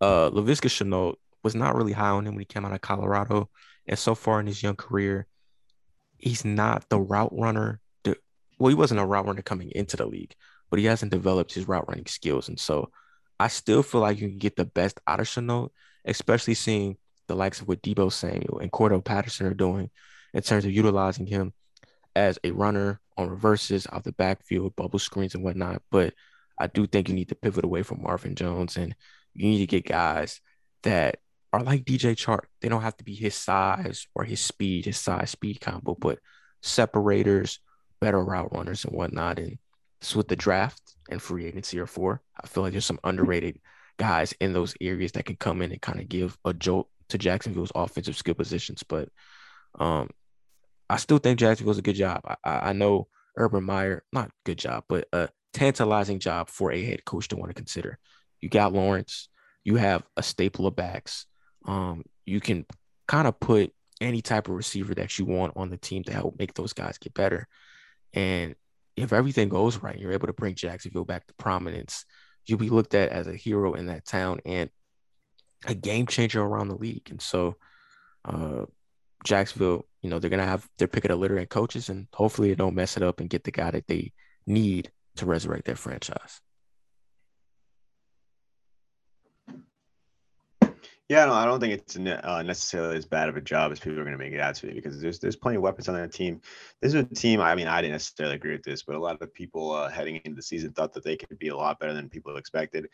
Speaker 1: Uh Laviska Shenault was not really high on him when he came out of Colorado. And so far in his young career, he's not the route runner. To, well, he wasn't a route runner coming into the league, but he hasn't developed his route running skills. And so I still feel like you can get the best out of Shenault, especially seeing the likes of what Deebo Samuel and Cordarrelle Patterson are doing in terms of utilizing him as a runner on reverses out the backfield, bubble screens and whatnot. But I do think you need to pivot away from Marvin Jones and you need to get guys that are like DJ Chark. They don't have to be his size or his speed, his size speed combo, but separators, better route runners and whatnot. And this with the draft and free agency are for. I feel like there's some underrated guys in those areas that can come in and kind of give a jolt to Jacksonville's offensive skill positions. But um, I still think Jacksonville's a good job. I, I know Urban Meyer, not good job, but a tantalizing job for a head coach to want to consider. You got Lawrence, you have a staple of backs um, you can kind of put any type of receiver that you want on the team to help make those guys get better. And if everything goes right, you're able to bring Jacksonville back to prominence. You'll be looked at as a hero in that town and a game changer around the league. And so, uh, Jacksonville, you know, they're gonna have they're picking a litter and coaches, and hopefully they don't mess it up and get the guy that they need to resurrect their franchise.
Speaker 2: Yeah, no, I don't think it's uh, necessarily as bad of a job as people are going to make it out to be because there's there's plenty of weapons on that team. This is a team. I mean, I didn't necessarily agree with this, but a lot of people uh, heading into the season thought that they could be a lot better than people expected.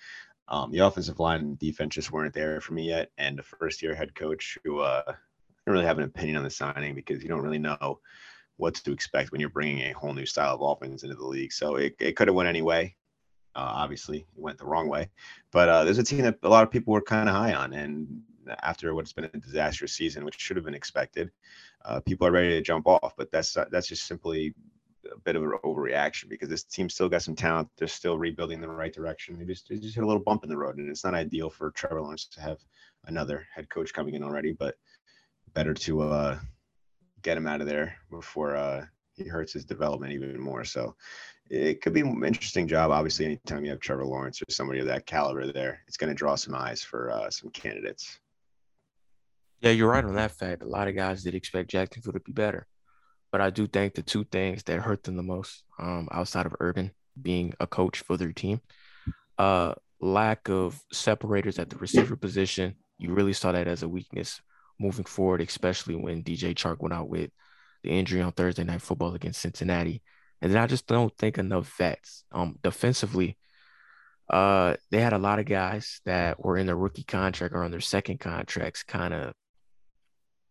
Speaker 2: Um, the offensive line and defense just weren't there for me yet, and the first year head coach who uh, I don't really have an opinion on the signing because you don't really know what to expect when you're bringing a whole new style of offense into the league. So it, it could have went any way. Uh, obviously, it went the wrong way, but uh, there's a team that a lot of people were kind of high on, and after what's been a disastrous season, which should have been expected, uh, people are ready to jump off. But that's that's just simply a bit of an overreaction because this team still got some talent. They're still rebuilding in the right direction. They just they just hit a little bump in the road, and it's not ideal for Trevor Lawrence to have another head coach coming in already. But better to uh, get him out of there before uh, he hurts his development even more. So it could be an interesting job. Obviously, anytime you have Trevor Lawrence or somebody of that caliber there, it's going to draw some eyes for uh, some candidates.
Speaker 1: Yeah, you're right on that fact. A lot of guys did expect Jacksonville to be better, but I do think the two things that hurt them the most, um, outside of Urban being a coach for their team, uh, lack of separators at the receiver position. You really saw that as a weakness moving forward, especially when DJ Chark went out with the injury on Thursday Night Football against Cincinnati. And then I just don't think enough vets. Um, defensively, uh, they had a lot of guys that were in their rookie contract or on their second contracts, kind of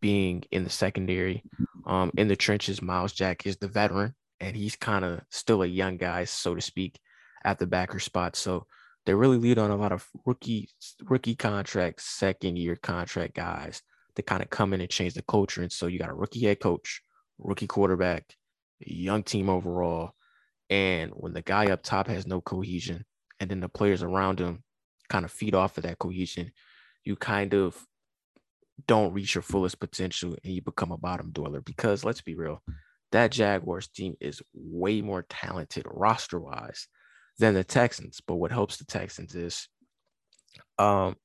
Speaker 1: being in the secondary. Um, in the trenches, Myles Jack is the veteran, and he's kind of still a young guy, so to speak, at the backer spot. So they really lead on a lot of rookie rookie contract, second year contract guys to kind of come in and change the culture. And so you got a rookie head coach, rookie quarterback, young team overall. And when the guy up top has no cohesion, and then the players around him kind of feed off of that cohesion, you kind of don't reach your fullest potential and you become a bottom dweller. Because let's be real, that Jaguars team is way more talented roster wise than the Texans. But what helps the Texans is um,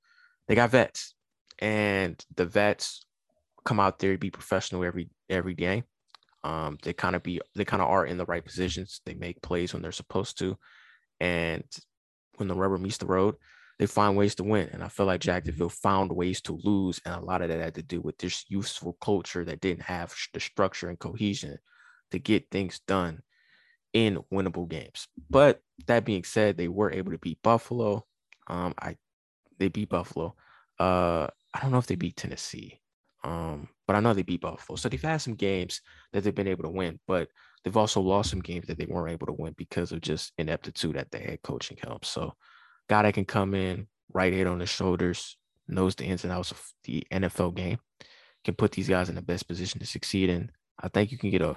Speaker 1: they got vets, and the vets come out there to be professional every every game. Um, they kind of be they kind of are in the right positions. They make plays when they're supposed to, and when the rubber meets the road, they find ways to win. And I feel like Jacksonville found ways to lose, and a lot of that had to do with this useful culture that didn't have the structure and cohesion to get things done in winnable games. But that being said, they were able to beat Buffalo. Um, I they beat Buffalo. Uh, I don't know if they beat Tennessee. Um, but I know they beat Buffalo. So they've had some games that they've been able to win, but they've also lost some games that they weren't able to win because of just ineptitude at the head coaching help. So guy that can come in, right head on the shoulders, knows the ins and outs of the NFL game, can put these guys in the best position to succeed. And I think you can get a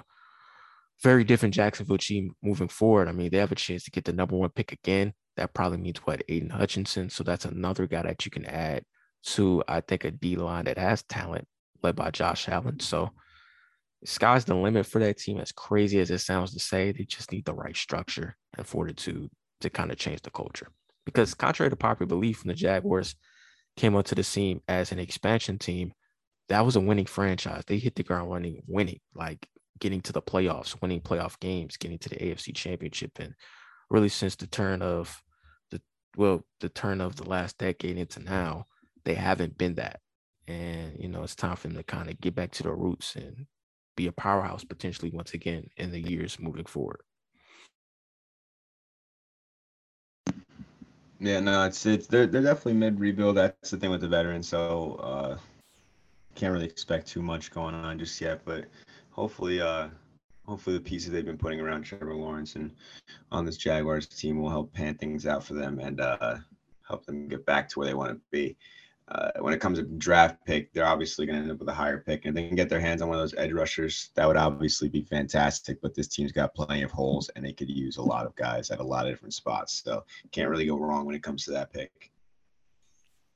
Speaker 1: very different Jacksonville team moving forward. I mean, they have a chance to get the number one pick again. That probably means what Aidan Hutchinson. So that's another guy that you can add to I think a D line that has talent led by Josh Allen. So sky's the limit for that team. As crazy as it sounds to say, they just need the right structure and fortitude to kind of change the culture. Because contrary to popular belief, when the Jaguars came onto the scene as an expansion team, that was a winning franchise. They hit the ground running, winning, like getting to the playoffs, winning playoff games, getting to the AFC championship. And really since the turn of the well, the turn of the last decade into now, they haven't been that. And you know, it's time for them to kind of get back to the roots and be a powerhouse potentially once again in the years moving forward.
Speaker 2: Yeah, no, it's it's they're they're definitely mid rebuild. That's the thing with the veterans. So uh can't really expect too much going on just yet, but hopefully uh hopefully the pieces they've been putting around Trevor Lawrence and on this Jaguars team will help pan things out for them and uh help them get back to where they want to be uh, when it comes to draft pick, they're obviously going to end up with a higher pick. And if they can get their hands on one of those edge rushers, that would obviously be fantastic. But this team's got plenty of holes and they could use a lot of guys at a lot of different spots. So can't really go wrong when it comes to that pick.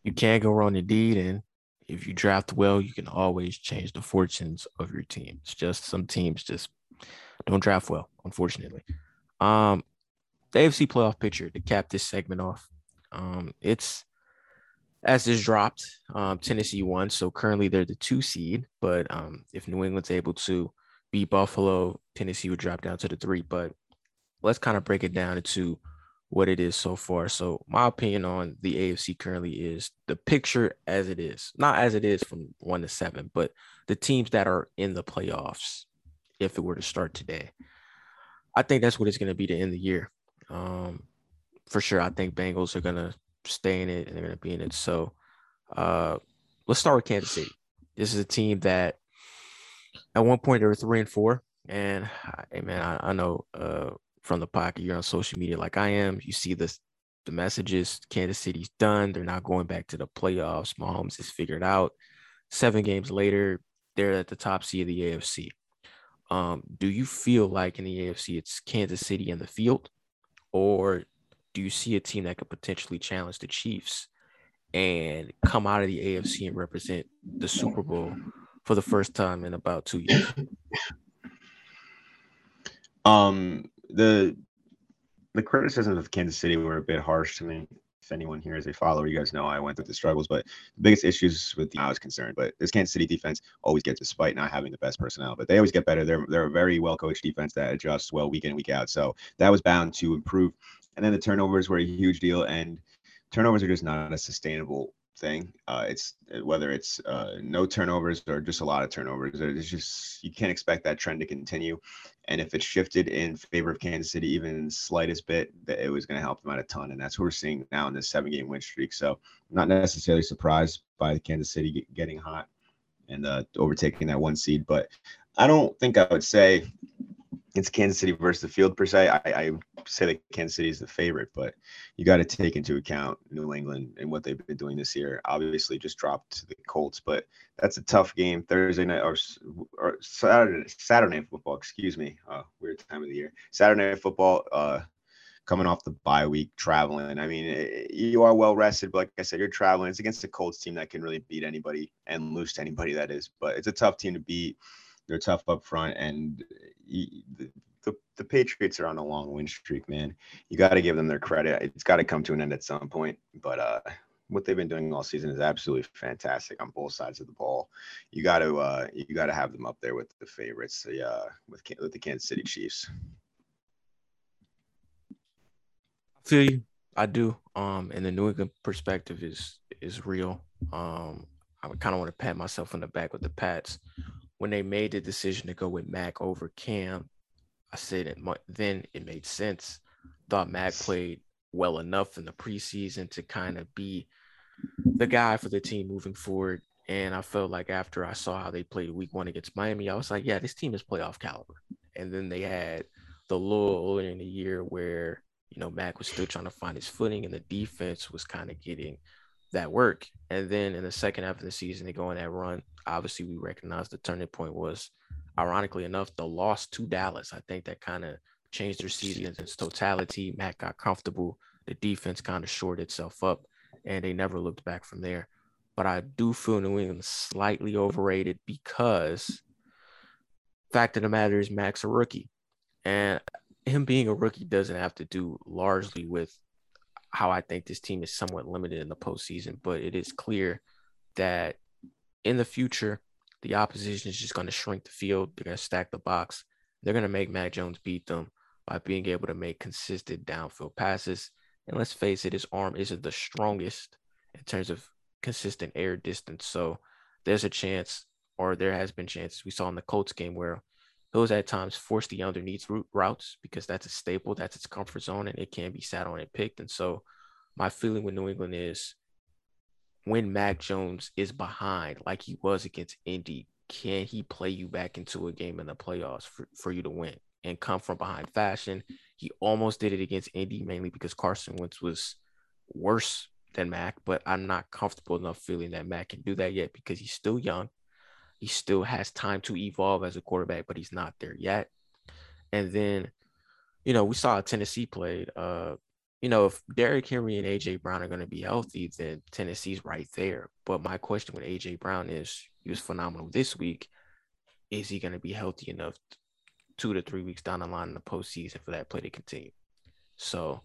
Speaker 1: You can't go wrong indeed. And if you draft well, you can always change the fortunes of your team. It's just some teams just don't draft well, unfortunately. Um, the AFC playoff picture to cap this segment off. Um, it's as this dropped, um, Tennessee won. So currently they're the two seed. But um, if New England's able to beat Buffalo, Tennessee would drop down to the three. But let's kind of break it down into what it is so far. So my opinion on the AFC currently is the picture as it is, not as it is from one to seven, but the teams that are in the playoffs, if it were to start today. I think that's what it's going to be to end the year. Um, for sure, I think Bengals are going to stay in it and they're going to be in it. So uh, let's start with Kansas City. This is a team that at one point they were three and four. And hey, man, I, I know uh, from the pocket, you're on social media like I am. You see this, the messages Kansas City's done. They're not going back to the playoffs. Mahomes is figured out. Seven games later, they're at the top seed of the AFC. Um, do you feel like in the AFC it's Kansas City in the field, or do you see a team that could potentially challenge the Chiefs and come out of the AFC and represent the Super Bowl for the first time in about two years?
Speaker 2: Um, the the criticisms of Kansas City were a bit harsh to me. If anyone here is a follower, you guys know I went through the struggles, but the biggest issues with the I was concerned. But this Kansas City defense always gets, despite not having the best personnel, but they always get better. They're they're a very well coached defense that adjusts well week in week out. So that was bound to improve and then the turnovers were a huge deal, and turnovers are just not a sustainable thing. Uh, it's whether it's uh, no turnovers or just a lot of turnovers. It's just you can't expect that trend to continue. And if it shifted in favor of Kansas City even slightest bit, that it was going to help them out a ton. And that's what we're seeing now in this seven-game win streak. So I'm not necessarily surprised by the Kansas City getting hot and uh, overtaking that one seed, but I don't think I would say it's Kansas City versus the field per se. I, I say that Kansas City is the favorite, but you got to take into account New England and what they've been doing this year. Obviously, just dropped to the Colts, but that's a tough game Thursday night or, or Saturday Saturday night football. Excuse me, uh, weird time of the year. Saturday night football. Uh, coming off the bye week, traveling. I mean, eh, you are well rested, but like I said, you're traveling. It's against a Colts team that can really beat anybody and lose to anybody. That is, but it's a tough team to beat. They're tough up front, and the, the, the Patriots are on a long win streak, man. You got to give them their credit. It's got to come to an end at some point. But uh, what they've been doing all season is absolutely fantastic on both sides of the ball. You got to uh, you got to have them up there with the favorites, the, uh, with with the Kansas City Chiefs.
Speaker 1: I feel you. I do. Um, and the New England perspective is is real. Um, I kind of want to pat myself on the back with the Pats when they made the decision to go with Mac over Cam, I said it, then it made sense. Thought Mac played well enough in the preseason to kind of be the guy for the team moving forward. And I felt like after I saw how they played week one against Miami, I was like, yeah, this team is playoff caliber. And then they had the lull earlier in the year where, you know, Mac was still trying to find his footing and the defense was kind of getting that work. And then in the second half of the season, they go on that run. Obviously, we recognize the turning point was, ironically enough, the loss to Dallas. I think that kind of changed their season in its totality. Matt got comfortable. The defense kind of shored itself up, and they never looked back from there. But I do feel New England slightly overrated because fact of the matter is Mac's a rookie. And him being a rookie doesn't have to do largely with how I think this team is somewhat limited in the postseason, but it is clear that in the future, the opposition is just going to shrink the field. They're going to stack the box. They're going to make Mac Jones beat them by being able to make consistent downfield passes. And let's face it, his arm isn't the strongest in terms of consistent air distance. So there's a chance, or there has been chances we saw in the Colts game where those at times force the underneath routes because that's a staple, that's its comfort zone, and it can be sat on and picked. And so my feeling with New England is when Mac Jones is behind, like he was against Indy, can he play you back into a game in the playoffs for, for you to win and come from behind fashion? He almost did it against Indy, mainly because Carson Wentz was worse than Mac, but I'm not comfortable enough feeling that Mac can do that yet because he's still young. He still has time to evolve as a quarterback, but he's not there yet. And then, you know, we saw Tennessee played. Uh, you know, if Derrick Henry and AJ Brown are going to be healthy, then Tennessee's right there. But my question with AJ Brown is, he was phenomenal this week. Is he going to be healthy enough two to three weeks down the line in the postseason for that play to continue? So,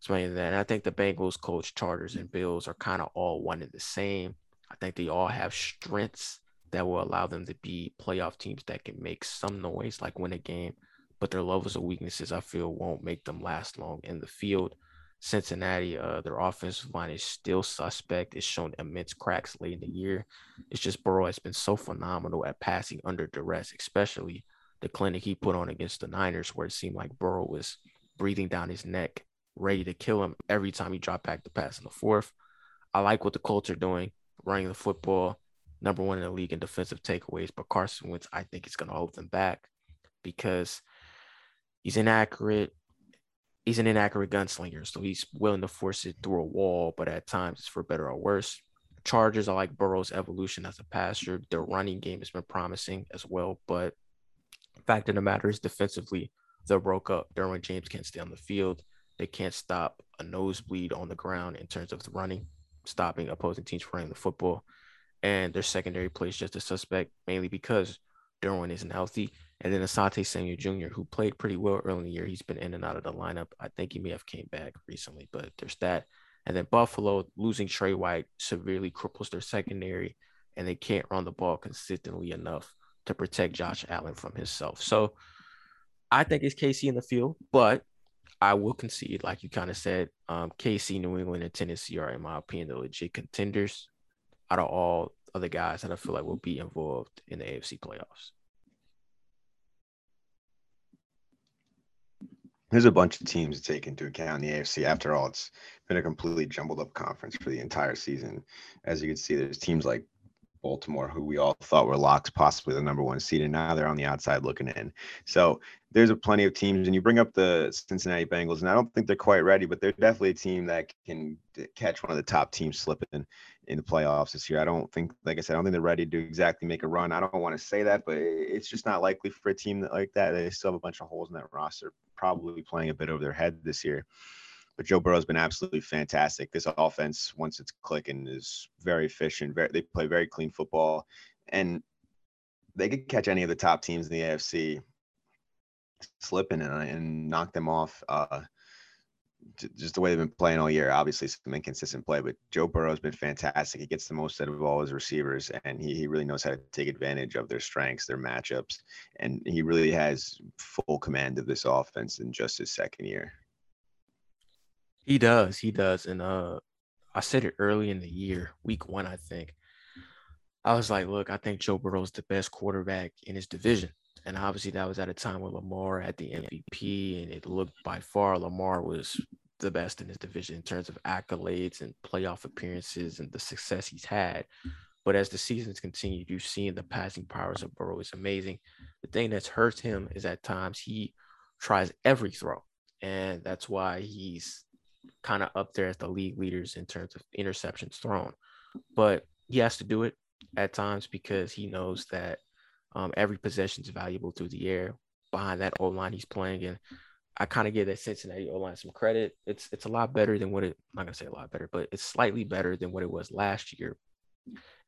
Speaker 1: explaining that, and I think the Bengals, coach, Chargers, and Bills are kind of all one and the same. I think they all have strengths that will allow them to be playoff teams that can make some noise, like win a game, but their levels of weaknesses, I feel, won't make them last long in the field. Cincinnati, uh, their offensive line is still suspect. It's shown immense cracks late in the year. It's just Burrow has been so phenomenal at passing under duress, especially the clinic he put on against the Niners, where it seemed like Burrow was breathing down his neck, ready to kill him every time he dropped back to pass in the fourth. I like what the Colts are doing, running the football, number one in the league in defensive takeaways. But Carson Wentz, I think, is going to hold them back because he's inaccurate. He's an inaccurate gunslinger, so he's willing to force it through a wall, but at times it's for better or worse. Chargers, I like Burrow's evolution as a passer. Their running game has been promising as well, but fact of the matter is defensively, they broke up. Derwin James can't stay on the field. They can't stop a nosebleed on the ground in terms of running, stopping opposing teams running the football and their secondary plays just a suspect, mainly because Derwin isn't healthy. And then Asante Samuel Jr., who played pretty well early in the year, he's been in and out of the lineup. I think he may have came back recently, but there's that. And then Buffalo losing Tre White severely cripples their secondary, and they can't run the ball consistently enough to protect Josh Allen from himself. So I think it's KC in the field, but I will concede, like you kind of said, um, KC, New England, and Tennessee are, in my opinion, the legit contenders out of all other guys that I feel like will be involved in the AFC playoffs.
Speaker 2: There's a bunch of teams to take into account in the AFC. After all, it's been a completely jumbled up conference for the entire season. As you can see, there's teams like Baltimore, who we all thought were locks, possibly the number one seed, and now they're on the outside looking in. So there's a plenty of teams, and you bring up the Cincinnati Bengals, and I don't think they're quite ready, but they're definitely a team that can catch one of the top teams slipping in the playoffs this year. I don't think, like I said, I don't think they're ready to exactly make a run. I don't want to say that, but it's just not likely for a team like that. They still have a bunch of holes in that roster, probably playing a bit over their head this year. But Joe Burrow's been absolutely fantastic. This offense, once it's clicking, is very efficient. Very, they play very clean football, and they could catch any of the top teams in the AFC slipping and, and knock them off. Uh, just the way they've been playing all year. Obviously, some inconsistent play, but Joe Burrow has been fantastic. He gets the most out of all his receivers, and he, he really knows how to take advantage of their strengths, their matchups, and he really has full command of this offense in just his second year.
Speaker 1: He does, he does, and uh, I said it early in the year, week one, I think. I was like, look, I think Joe Burrow is the best quarterback in his division. And obviously, that was at a time when Lamar had the MVP, and it looked by far Lamar was the best in his division in terms of accolades and playoff appearances and the success he's had. But as the seasons continued, you've seen the passing powers of Burrow is amazing. The thing that's hurt him is at times he tries every throw, and that's why he's kind of up there as the league leaders in terms of interceptions thrown. But he has to do it at times because he knows that um, every possession is valuable through the air behind that O line he's playing. And I kind of give that Cincinnati O line some credit. It's it's a lot better than what it. I'm not gonna say a lot better, but it's slightly better than what it was last year.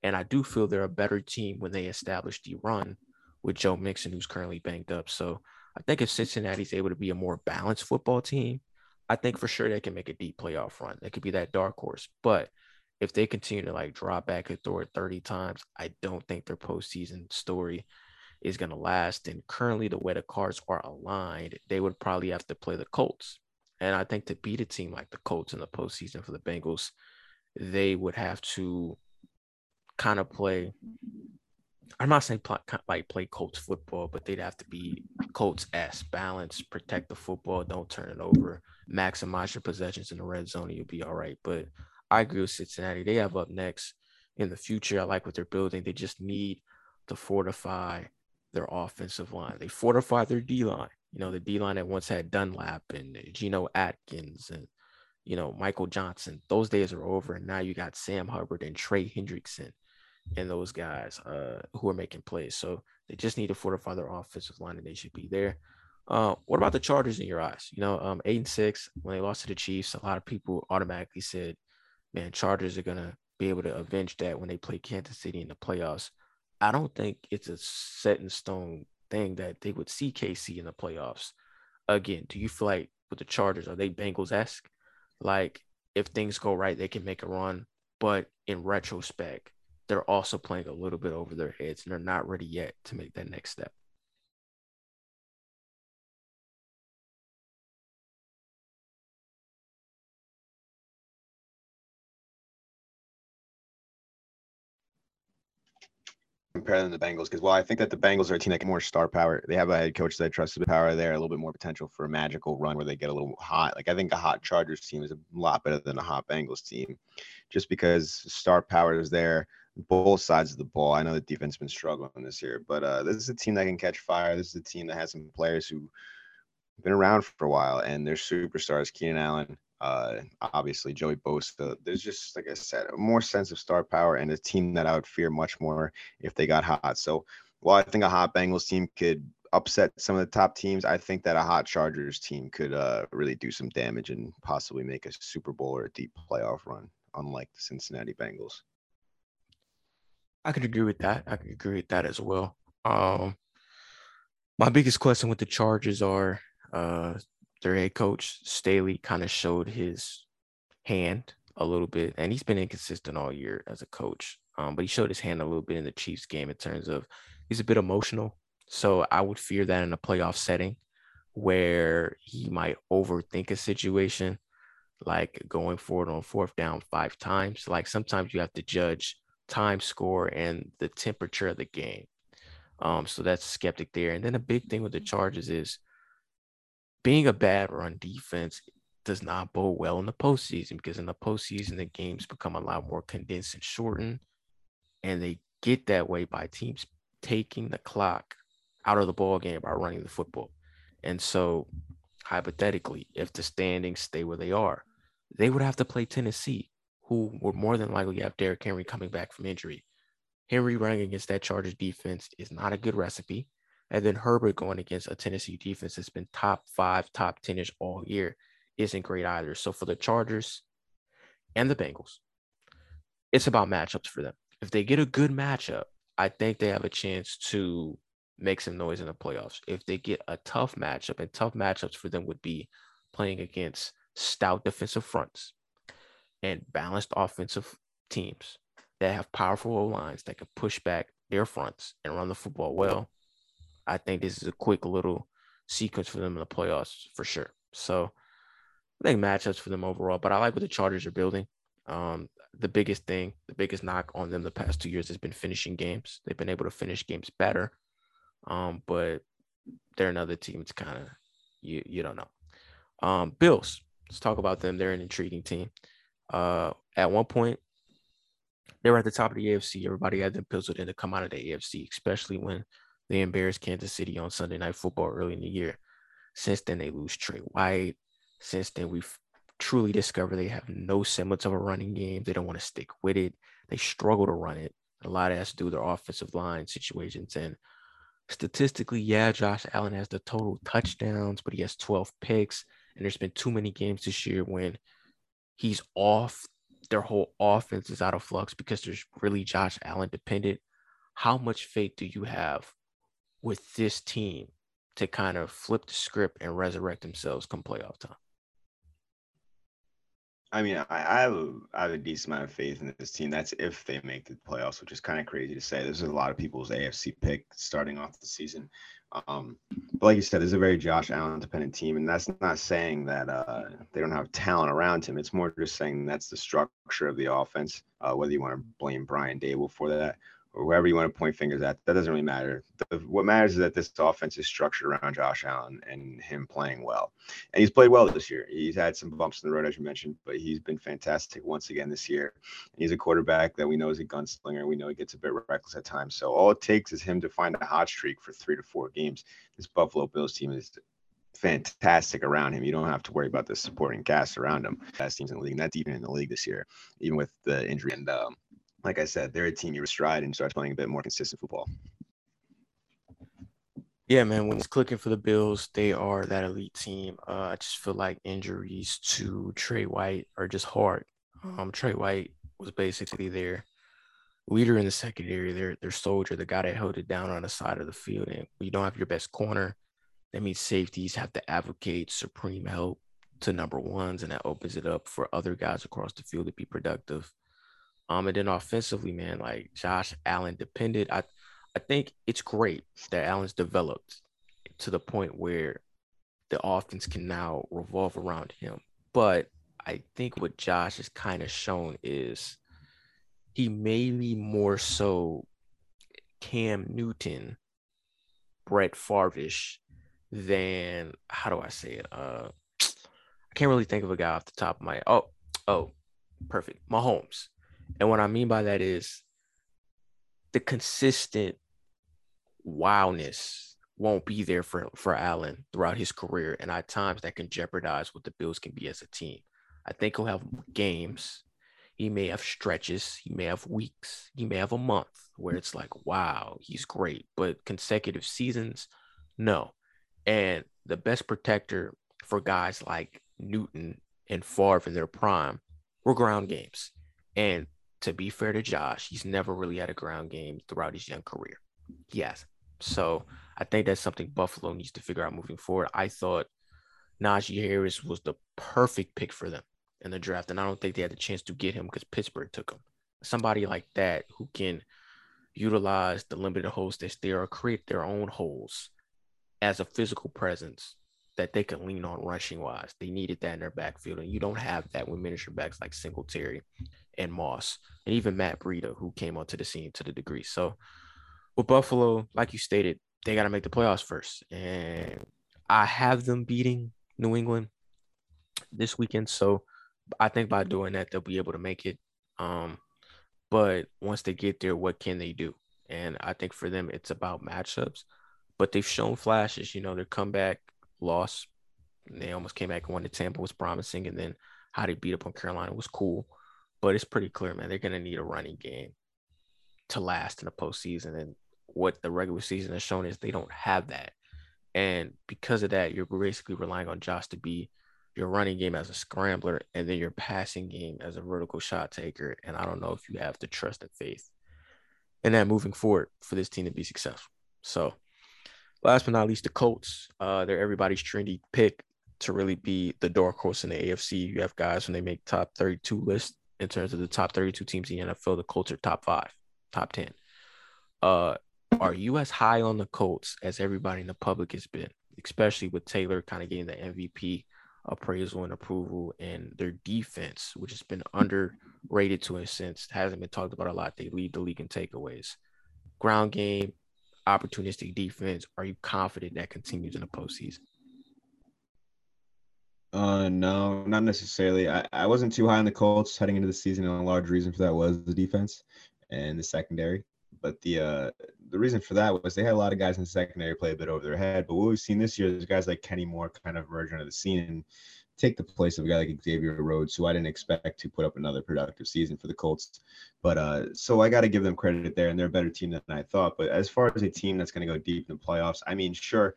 Speaker 1: And I do feel they're a better team when they establish the run with Joe Mixon, who's currently banged up. So I think if Cincinnati's able to be a more balanced football team, I think for sure they can make a deep playoff run. They could be that dark horse. But if they continue to like drop back and throw it 30 times, I don't think their postseason story is going to last. And currently, the way the cards are aligned, they would probably have to play the Colts. And I think to beat a team like the Colts in the postseason for the Bengals, they would have to kind of play. I'm not saying play, like play Colts football, but they'd have to be Colts s balance, protect the football, don't turn it over, maximize your possessions in the red zone, and you'll be all right. But I agree with Cincinnati. They have up next in the future. I like what they're building. They just need to fortify their offensive line. They fortified their D line. You know, the D line that once had Dunlap and Geno Atkins and you know Michael Johnson. Those days are over, and now you got Sam Hubbard and Trey Hendrickson and those guys uh, who are making plays. So they just need to fortify their offensive line, and they should be there. Uh, what about the Chargers in your eyes? You know, um, eight and six when they lost to the Chiefs, a lot of people automatically said, "Man, Chargers are gonna be able to avenge that when they play Kansas City in the playoffs." I don't think it's a set in stone thing that they would see KC in the playoffs again. Do you feel like with the Chargers, are they Bengals esque? Like if things go right, they can make a run, but in retrospect, they're also playing a little bit over their heads and they're not ready yet to make that next step.
Speaker 2: Compare them to the Bengals because well, I think that the Bengals are a team that get more star power. They have a head coach that trusts the power there, a little bit more potential for a magical run where they get a little hot. Like I think a hot Chargers team is a lot better than a hot Bengals team, just because star power is there both sides of the ball. I know the defense has been struggling this year, but uh, this is a team that can catch fire. This is a team that has some players who been around for a while and they're superstars. Keenan Allen, uh, obviously Joey Bosa. There's just like I said, a more sense of star power and a team that I would fear much more if they got hot. So while I think a hot Bengals team could upset some of the top teams, I think that a hot Chargers team could uh, really do some damage and possibly make a Super Bowl or a deep playoff run, unlike the Cincinnati Bengals.
Speaker 1: I could agree with that. I could agree with that as well. Um, my biggest question with the Chargers are uh, their head coach Staley kind of showed his hand a little bit, and he's been inconsistent all year as a coach. Um, but he showed his hand a little bit in the Chiefs game in terms of he's a bit emotional. So I would fear that in a playoff setting where he might overthink a situation, like going forward on fourth down five times. Like sometimes you have to judge time score and the temperature of the game. Um, so that's skeptic there. And then a big thing with the Chargers is being a bad run defense does not bode well in the postseason because in the postseason the games become a lot more condensed and shortened, and they get that way by teams taking the clock out of the ball game by running the football. And so, hypothetically, if the standings stay where they are, they would have to play Tennessee, who would more than likely have Derrick Henry coming back from injury. Henry running against that Chargers defense is not a good recipe. And then Herbert going against a Tennessee defense that's been top five, top 10 ish all year isn't great either. So for the Chargers and the Bengals, it's about matchups for them. If they get a good matchup, I think they have a chance to make some noise in the playoffs. If they get a tough matchup, and tough matchups for them would be playing against stout defensive fronts and balanced offensive teams that have powerful lines that can push back their fronts and run the football well I think this is a quick little sequence for them in the playoffs for sure. So I think matchups for them overall, but I like what the Chargers are building. Um, the biggest thing, the biggest knock on them the past two years has been finishing games. They've been able to finish games better, um, but they're another team. It's kind of you you don't know. Um, Bills. Let's talk about them. They're an intriguing team. Uh, at one point, they were at the top of the AFC. Everybody had them penciled in to come out of the AFC, especially when they embarrassed Kansas City on Sunday Night Football early in the year. Since then, they lose Tre White. Since then, we've truly discovered they have no semblance of a running game. They don't want to stick with it. They struggle to run it. A lot has to do with their offensive line situations. And statistically, yeah, Josh Allen has the total touchdowns, but he has 12 picks. And there's been too many games this year when he's off. Their whole offense is out of flux because there's really Josh Allen dependent. How much faith do you have with this team to kind of flip the script and resurrect themselves come playoff time?
Speaker 2: I mean, I, I, have a, I have a decent amount of faith in this team. That's if they make the playoffs, which is kind of crazy to say. There's a lot of people's AFC pick starting off the season. Um, but like you said, there's a very Josh Allen dependent team, and that's not saying that uh, they don't have talent around him. It's more just saying that's the structure of the offense. Uh, whether you want to blame Brian Daboll for that or whoever you want to point fingers at, that doesn't really matter. The, what matters is that this offense is structured around Josh Allen and him playing well. And he's played well this year. He's had some bumps in the road, as you mentioned, but he's been fantastic once again this year. And he's a quarterback that we know is a gunslinger. We know he gets a bit reckless at times. So all it takes is him to find a hot streak for three to four games. This Buffalo Bills team is fantastic around him. You don't have to worry about the supporting cast around him. Best teams in the league, and that's even in the league this year, even with the injury and um, like I said, they're a team you stride and start playing a bit more consistent football.
Speaker 1: Yeah, man. When it's clicking for the Bills, they are that elite team. Uh, I just feel like injuries to Tre White are just hard. Um, Tre White was basically their leader in the secondary, their their soldier, the guy that held it down on the side of the field. And you don't have your best corner, that means safeties have to advocate supreme help to number ones, and that opens it up for other guys across the field to be productive. Um, and then offensively, man, like Josh Allen depended. I I think it's great that Allen's developed to the point where the offense can now revolve around him. But I think what Josh has kind of shown is he may be more so Cam Newton, Brett Favre-ish than how do I say it? Uh I can't really think of a guy off the top of my oh oh perfect. Mahomes. And what I mean by that is the consistent wildness won't be there for, for Allen throughout his career. And at times that can jeopardize what the Bills can be as a team. I think he'll have games. He may have stretches. He may have weeks. He may have a month where it's like, wow, he's great. But consecutive seasons, no. And the best protector for guys like Newton and Favre in their prime were ground games. And to be fair to Josh, he's never really had a ground game throughout his young career. Yes. So I think that's something Buffalo needs to figure out moving forward. I thought Najee Harris was the perfect pick for them in the draft. And I don't think they had the chance to get him because Pittsburgh took him. Somebody like that who can utilize the limited holes that's there or create their own holes as a physical presence that they can lean on rushing wise. They needed that in their backfield. And you don't have that with miniature backs like Singletary and Moss, and even Matt Breida, who came onto the scene to the degree. So with Buffalo, like you stated, they got to make the playoffs first. And I have them beating New England this weekend. So I think by doing that, they'll be able to make it. Um, but once they get there, what can they do? And I think for them, it's about matchups. But they've shown flashes. You know, their comeback loss, they almost came back and won to Tampa was promising. And then how they beat up on Carolina was cool. But it's pretty clear, man, they're going to need a running game to last in the postseason. And what the regular season has shown is they don't have that. And because of that, you're basically relying on Josh to be your running game as a scrambler and then your passing game as a vertical shot taker. And I don't know if you have the trust and faith in that moving forward for this team to be successful. So, last but not least, the Colts. Uh, they're everybody's trendy pick to really be the dark horse in the AFC. You have guys when they make top 32 lists in terms of the top 32 teams in the NFL, the Colts are top five, top 10. Uh, are you as high on the Colts as everybody in the public has been, especially with Taylor kind of getting the MVP appraisal and approval and their defense, which has been underrated to a sense, hasn't been talked about a lot. They lead the league in takeaways. Ground game, opportunistic defense. Are you confident that continues in the postseason?
Speaker 2: Uh, no, not necessarily. I, I wasn't too high on the Colts heading into the season, and a large reason for that was the defense and the secondary. But the uh, the reason for that was they had a lot of guys in the secondary play a bit over their head. But what we've seen this year is guys like Kenny Moore kind of emerge onto the scene and take the place of a guy like Xavier Rhodes, who I didn't expect to put up another productive season for the Colts. But uh, so I got to give them credit there, and they're a better team than I thought. But as far as a team that's going to go deep in the playoffs, I mean, sure,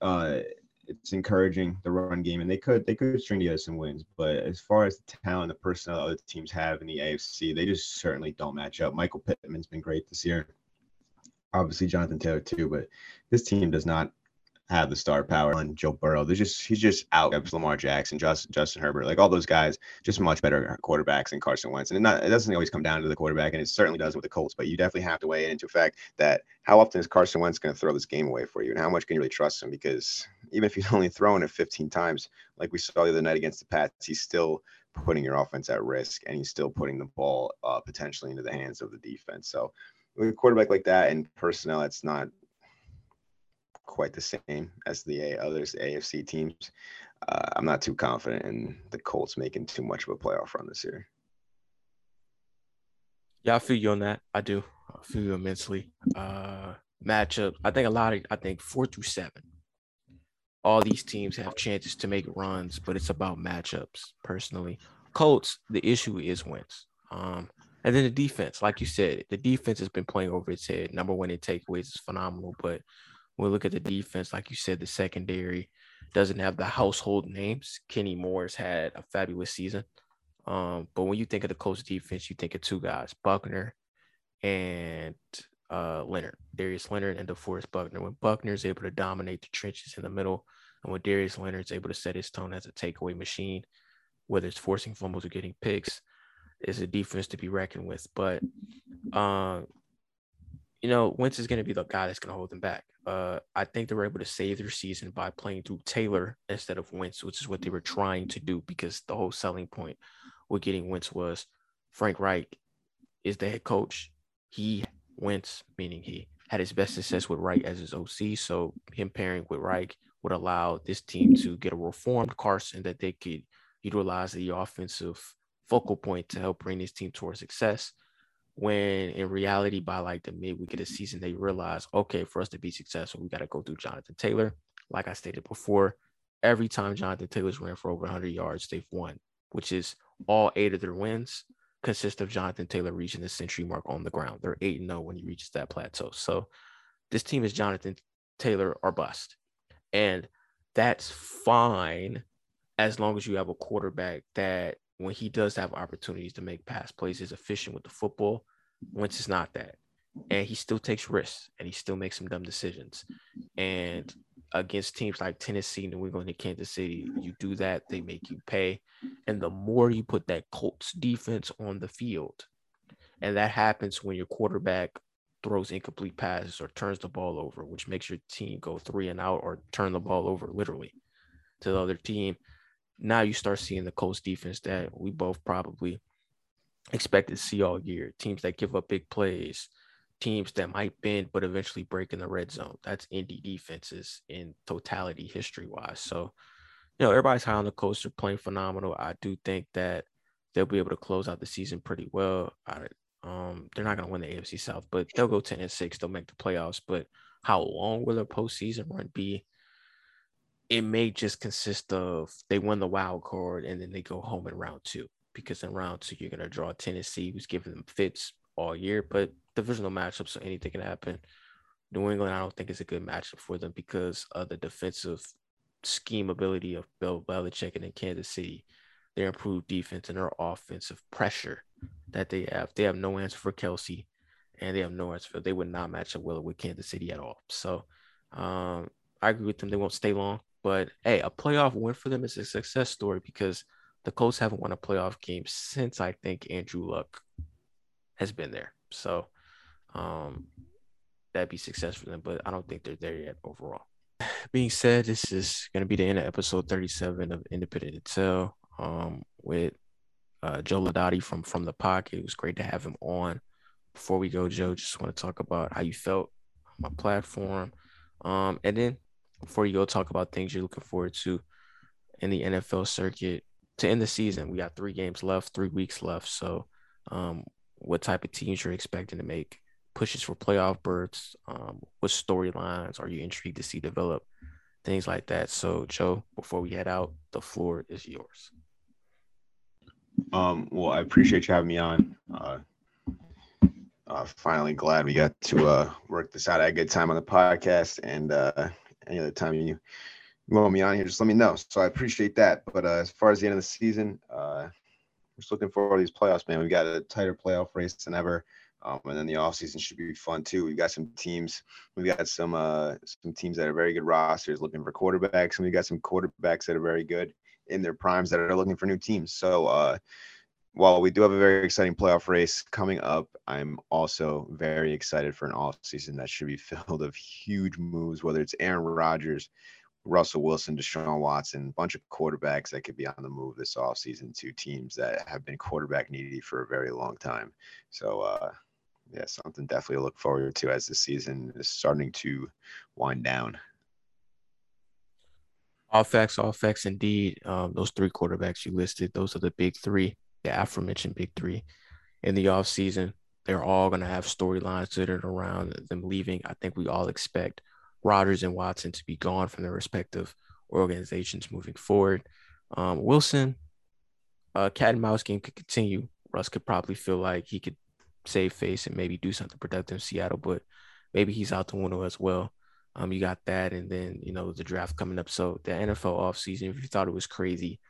Speaker 2: uh, it's encouraging the run game, and they could they could string together some wins. But as far as the talent, the personnel other teams have in the AFC, they just certainly don't match up. Michael Pittman's been great this year. Obviously, Jonathan Taylor too, but this team does not have the star power on Joe Burrow. They're just he's just out Lamar Jackson, Justin, Justin Herbert, like all those guys, just much better quarterbacks than Carson Wentz. And it, not, it doesn't always come down to the quarterback, and it certainly does with the Colts. But you definitely have to weigh it into fact that how often is Carson Wentz going to throw this game away for you, and how much can you really trust him? Because even if he's [LAUGHS] only throwing it 15 times, like we saw the other night against the Pats, he's still putting your offense at risk, and he's still putting the ball uh, potentially into the hands of the defense. So with a quarterback like that and personnel, it's not quite the same as the others AFC teams. Uh, I'm not too confident in the Colts making too much of a playoff run this year.
Speaker 1: Yeah, I feel you on that. I do. I feel you immensely. Uh, matchup. I think a lot of. I think four through seven. All these teams have chances to make runs, but it's about matchups. Personally, Colts. The issue is wins. Um, and then the defense, like you said, the defense has been playing over its head. Number one in takeaways is phenomenal, but we look at the defense, like you said, the secondary doesn't have the household names. Kenny Moore's had a fabulous season. Um, but when you think of the Colts defense, you think of two guys, Buckner and uh, Leonard, Darius Leonard and DeForest Buckner. When Buckner is able to dominate the trenches in the middle, and when Darius Leonard is able to set his tone as a takeaway machine, whether it's forcing fumbles or getting picks, is a defense to be reckoned with. But, uh, you know, Wentz is going to be the guy that's going to hold them back. Uh, I think they were able to save their season by playing through Taylor instead of Wentz, which is what they were trying to do because the whole selling point with getting Wentz was Frank Reich is the head coach. He Wentz, meaning he had his best success with Reich as his OC. So him pairing with Reich would allow this team to get a reformed Carson that they could utilize the offensive focal point to help bring this team towards success when in reality by like the midweek of the season they realize okay for us to be successful we got to go through jonathan taylor. Like i stated before every time jonathan taylor's ran for over 100 yards they've won which is all eight of their wins consist of jonathan taylor reaching the century mark on the ground. They're 8 0 when he reaches that plateau. So this team is jonathan taylor or bust. And that's fine as long as you have a quarterback that when he does have opportunities to make pass plays, is efficient with the football. Once it's not that, and he still takes risks and he still makes some dumb decisions. And against teams like Tennessee, New England, and Kansas City, you do that, they make you pay. And the more you put that Colts defense on the field, and that happens when your quarterback throws incomplete passes or turns the ball over, which makes your team go three and out or turn the ball over literally to the other team now you start seeing the Colts defense that we both probably expected to see all year. Teams that give up big plays, teams that might bend but eventually break in the red zone. That's Indy defenses in totality, history wise. So, you know, everybody's high on the Colts. They're playing phenomenal. I do think that they'll be able to close out the season pretty well. I, um, they're not going to win the AFC South, but they'll go 10 and 6. They'll make the playoffs. But how long will their postseason run be? it may just consist of they win the wild card and then they go home in round two because in round two you're gonna draw Tennessee, who's giving them fits all year, but divisional matchups, so anything can happen. New England, I don't think is a good matchup for them because of the defensive scheme ability of Bill Belichick and in Kansas City, their improved defense and their offensive pressure that they have. They have no answer for Kelce and they have no answer for. They would not match up well with Kansas City at all. So, um, I agree with them. They won't stay long. But hey, a playoff win for them is a success story because the Colts haven't won a playoff game since I think Andrew Luck has been there. So um, that'd be success for them, but I don't think they're there yet overall. Being said, this is going to be the end of episode 37 of Independent Intel um, with uh, Joe Laudati from From the Pocket. It was great to have him on. Before we go, Joe, just want to talk about how you felt on my platform. Um, and then before you go talk about things you're looking forward to in the NFL circuit to end the season. We got three games left, three weeks left. So, um, what type of teams you're expecting to make pushes for playoff berths? Um, what storylines are you intrigued to see develop things like that. So, Joe, before we head out, the floor is yours.
Speaker 2: Um, well, I appreciate you having me on. Uh, uh, finally glad we got to uh, work this out a good time on the podcast. And uh, any other time you want me on here, just let me know. So I appreciate that. But uh, as far as the end of the season, uh, we're just looking forward to these playoffs, man. We've got a tighter playoff race than ever. Um, and then the offseason should be fun too. We've got some teams, we've got some uh, some teams that are very good rosters looking for quarterbacks, and we got some quarterbacks that are very good in their primes that are looking for new teams. So uh, while we do have a very exciting playoff race coming up, I'm also very excited for an off season that should be [LAUGHS] filled of huge moves, whether it's Aaron Rodgers, Russell Wilson, Deshaun Watson, a bunch of quarterbacks that could be on the move this offseason to teams that have been quarterback needy for a very long time. So, uh, yeah, something definitely to look forward to as the season is starting to wind down.
Speaker 1: All facts, all facts indeed. Um, those three quarterbacks you listed, those are the big three, the aforementioned big three in the offseason. They're all going to have storylines centered around them leaving. I think we all expect Rodgers and Watson to be gone from their respective organizations moving forward. Um, Wilson, uh, cat and mouse game could continue. Russ could probably feel like he could save face and maybe do something productive in Seattle, but maybe he's out the window as well. Um, you got that, and then you know the draft coming up. So the NFL offseason, if you thought it was crazy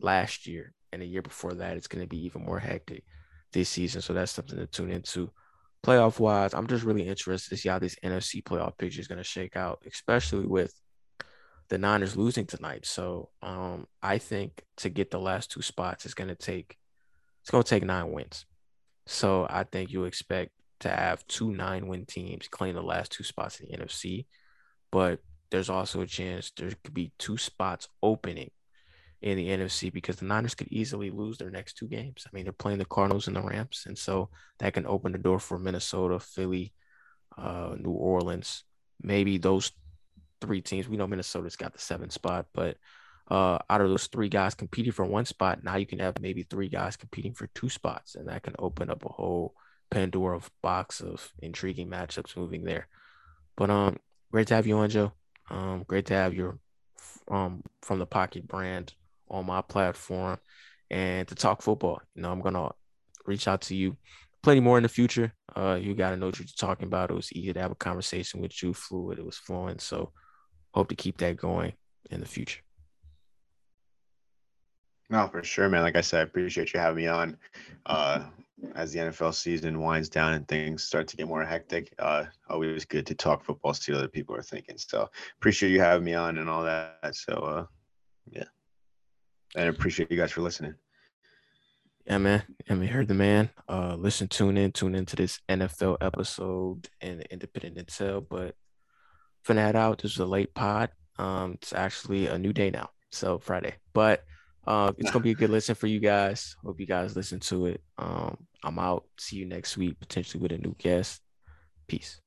Speaker 1: last year and the year before that, it's going to be even more hectic this season. So that's something to tune into. Playoff wise, I'm just really interested to see how this NFC playoff picture is going to shake out, especially with the Niners losing tonight. So um, I think to get the last two spots, it's going to take it's going to take nine wins. So I think you expect to have two nine win teams claim the last two spots in the NFC, but there's also a chance there could be two spots opening in the NFC because the Niners could easily lose their next two games. I mean, they're playing the Cardinals and the Rams, and so that can open the door for Minnesota, Philly, uh, New Orleans. Maybe those three teams. We know Minnesota's got the seventh spot, but uh, out of those three guys competing for one spot, now you can have maybe three guys competing for two spots, and that can open up a whole Pandora box of intriguing matchups moving there. But um, great to have you on, Joe. Um, great to have your um from the Pocket brand on my platform and to talk football. You know, I'm gonna reach out to you plenty more in the future. Uh, you got to know what you're talking about. It was easy to have a conversation with you, fluid. It was flowing. So, hope to keep that going in the future.
Speaker 2: No, for sure, man. Like I said, I appreciate you having me on. Uh, as the NFL season winds down and things start to get more hectic, uh, always good to talk football, see what other people are thinking. So appreciate you having me on and all that. So, uh, yeah, and I appreciate you guys for listening.
Speaker 1: Yeah, man. I mean, heard the man. Uh, listen, tune in, tune into this NFL episode and Independent Intel. But for that out, this is a late pod. Um, it's actually a new day now, so Friday. But uh, it's gonna be a good [LAUGHS] listen for you guys. Hope you guys listen to it. Um, I'm out. See you next week, potentially with a new guest. Peace.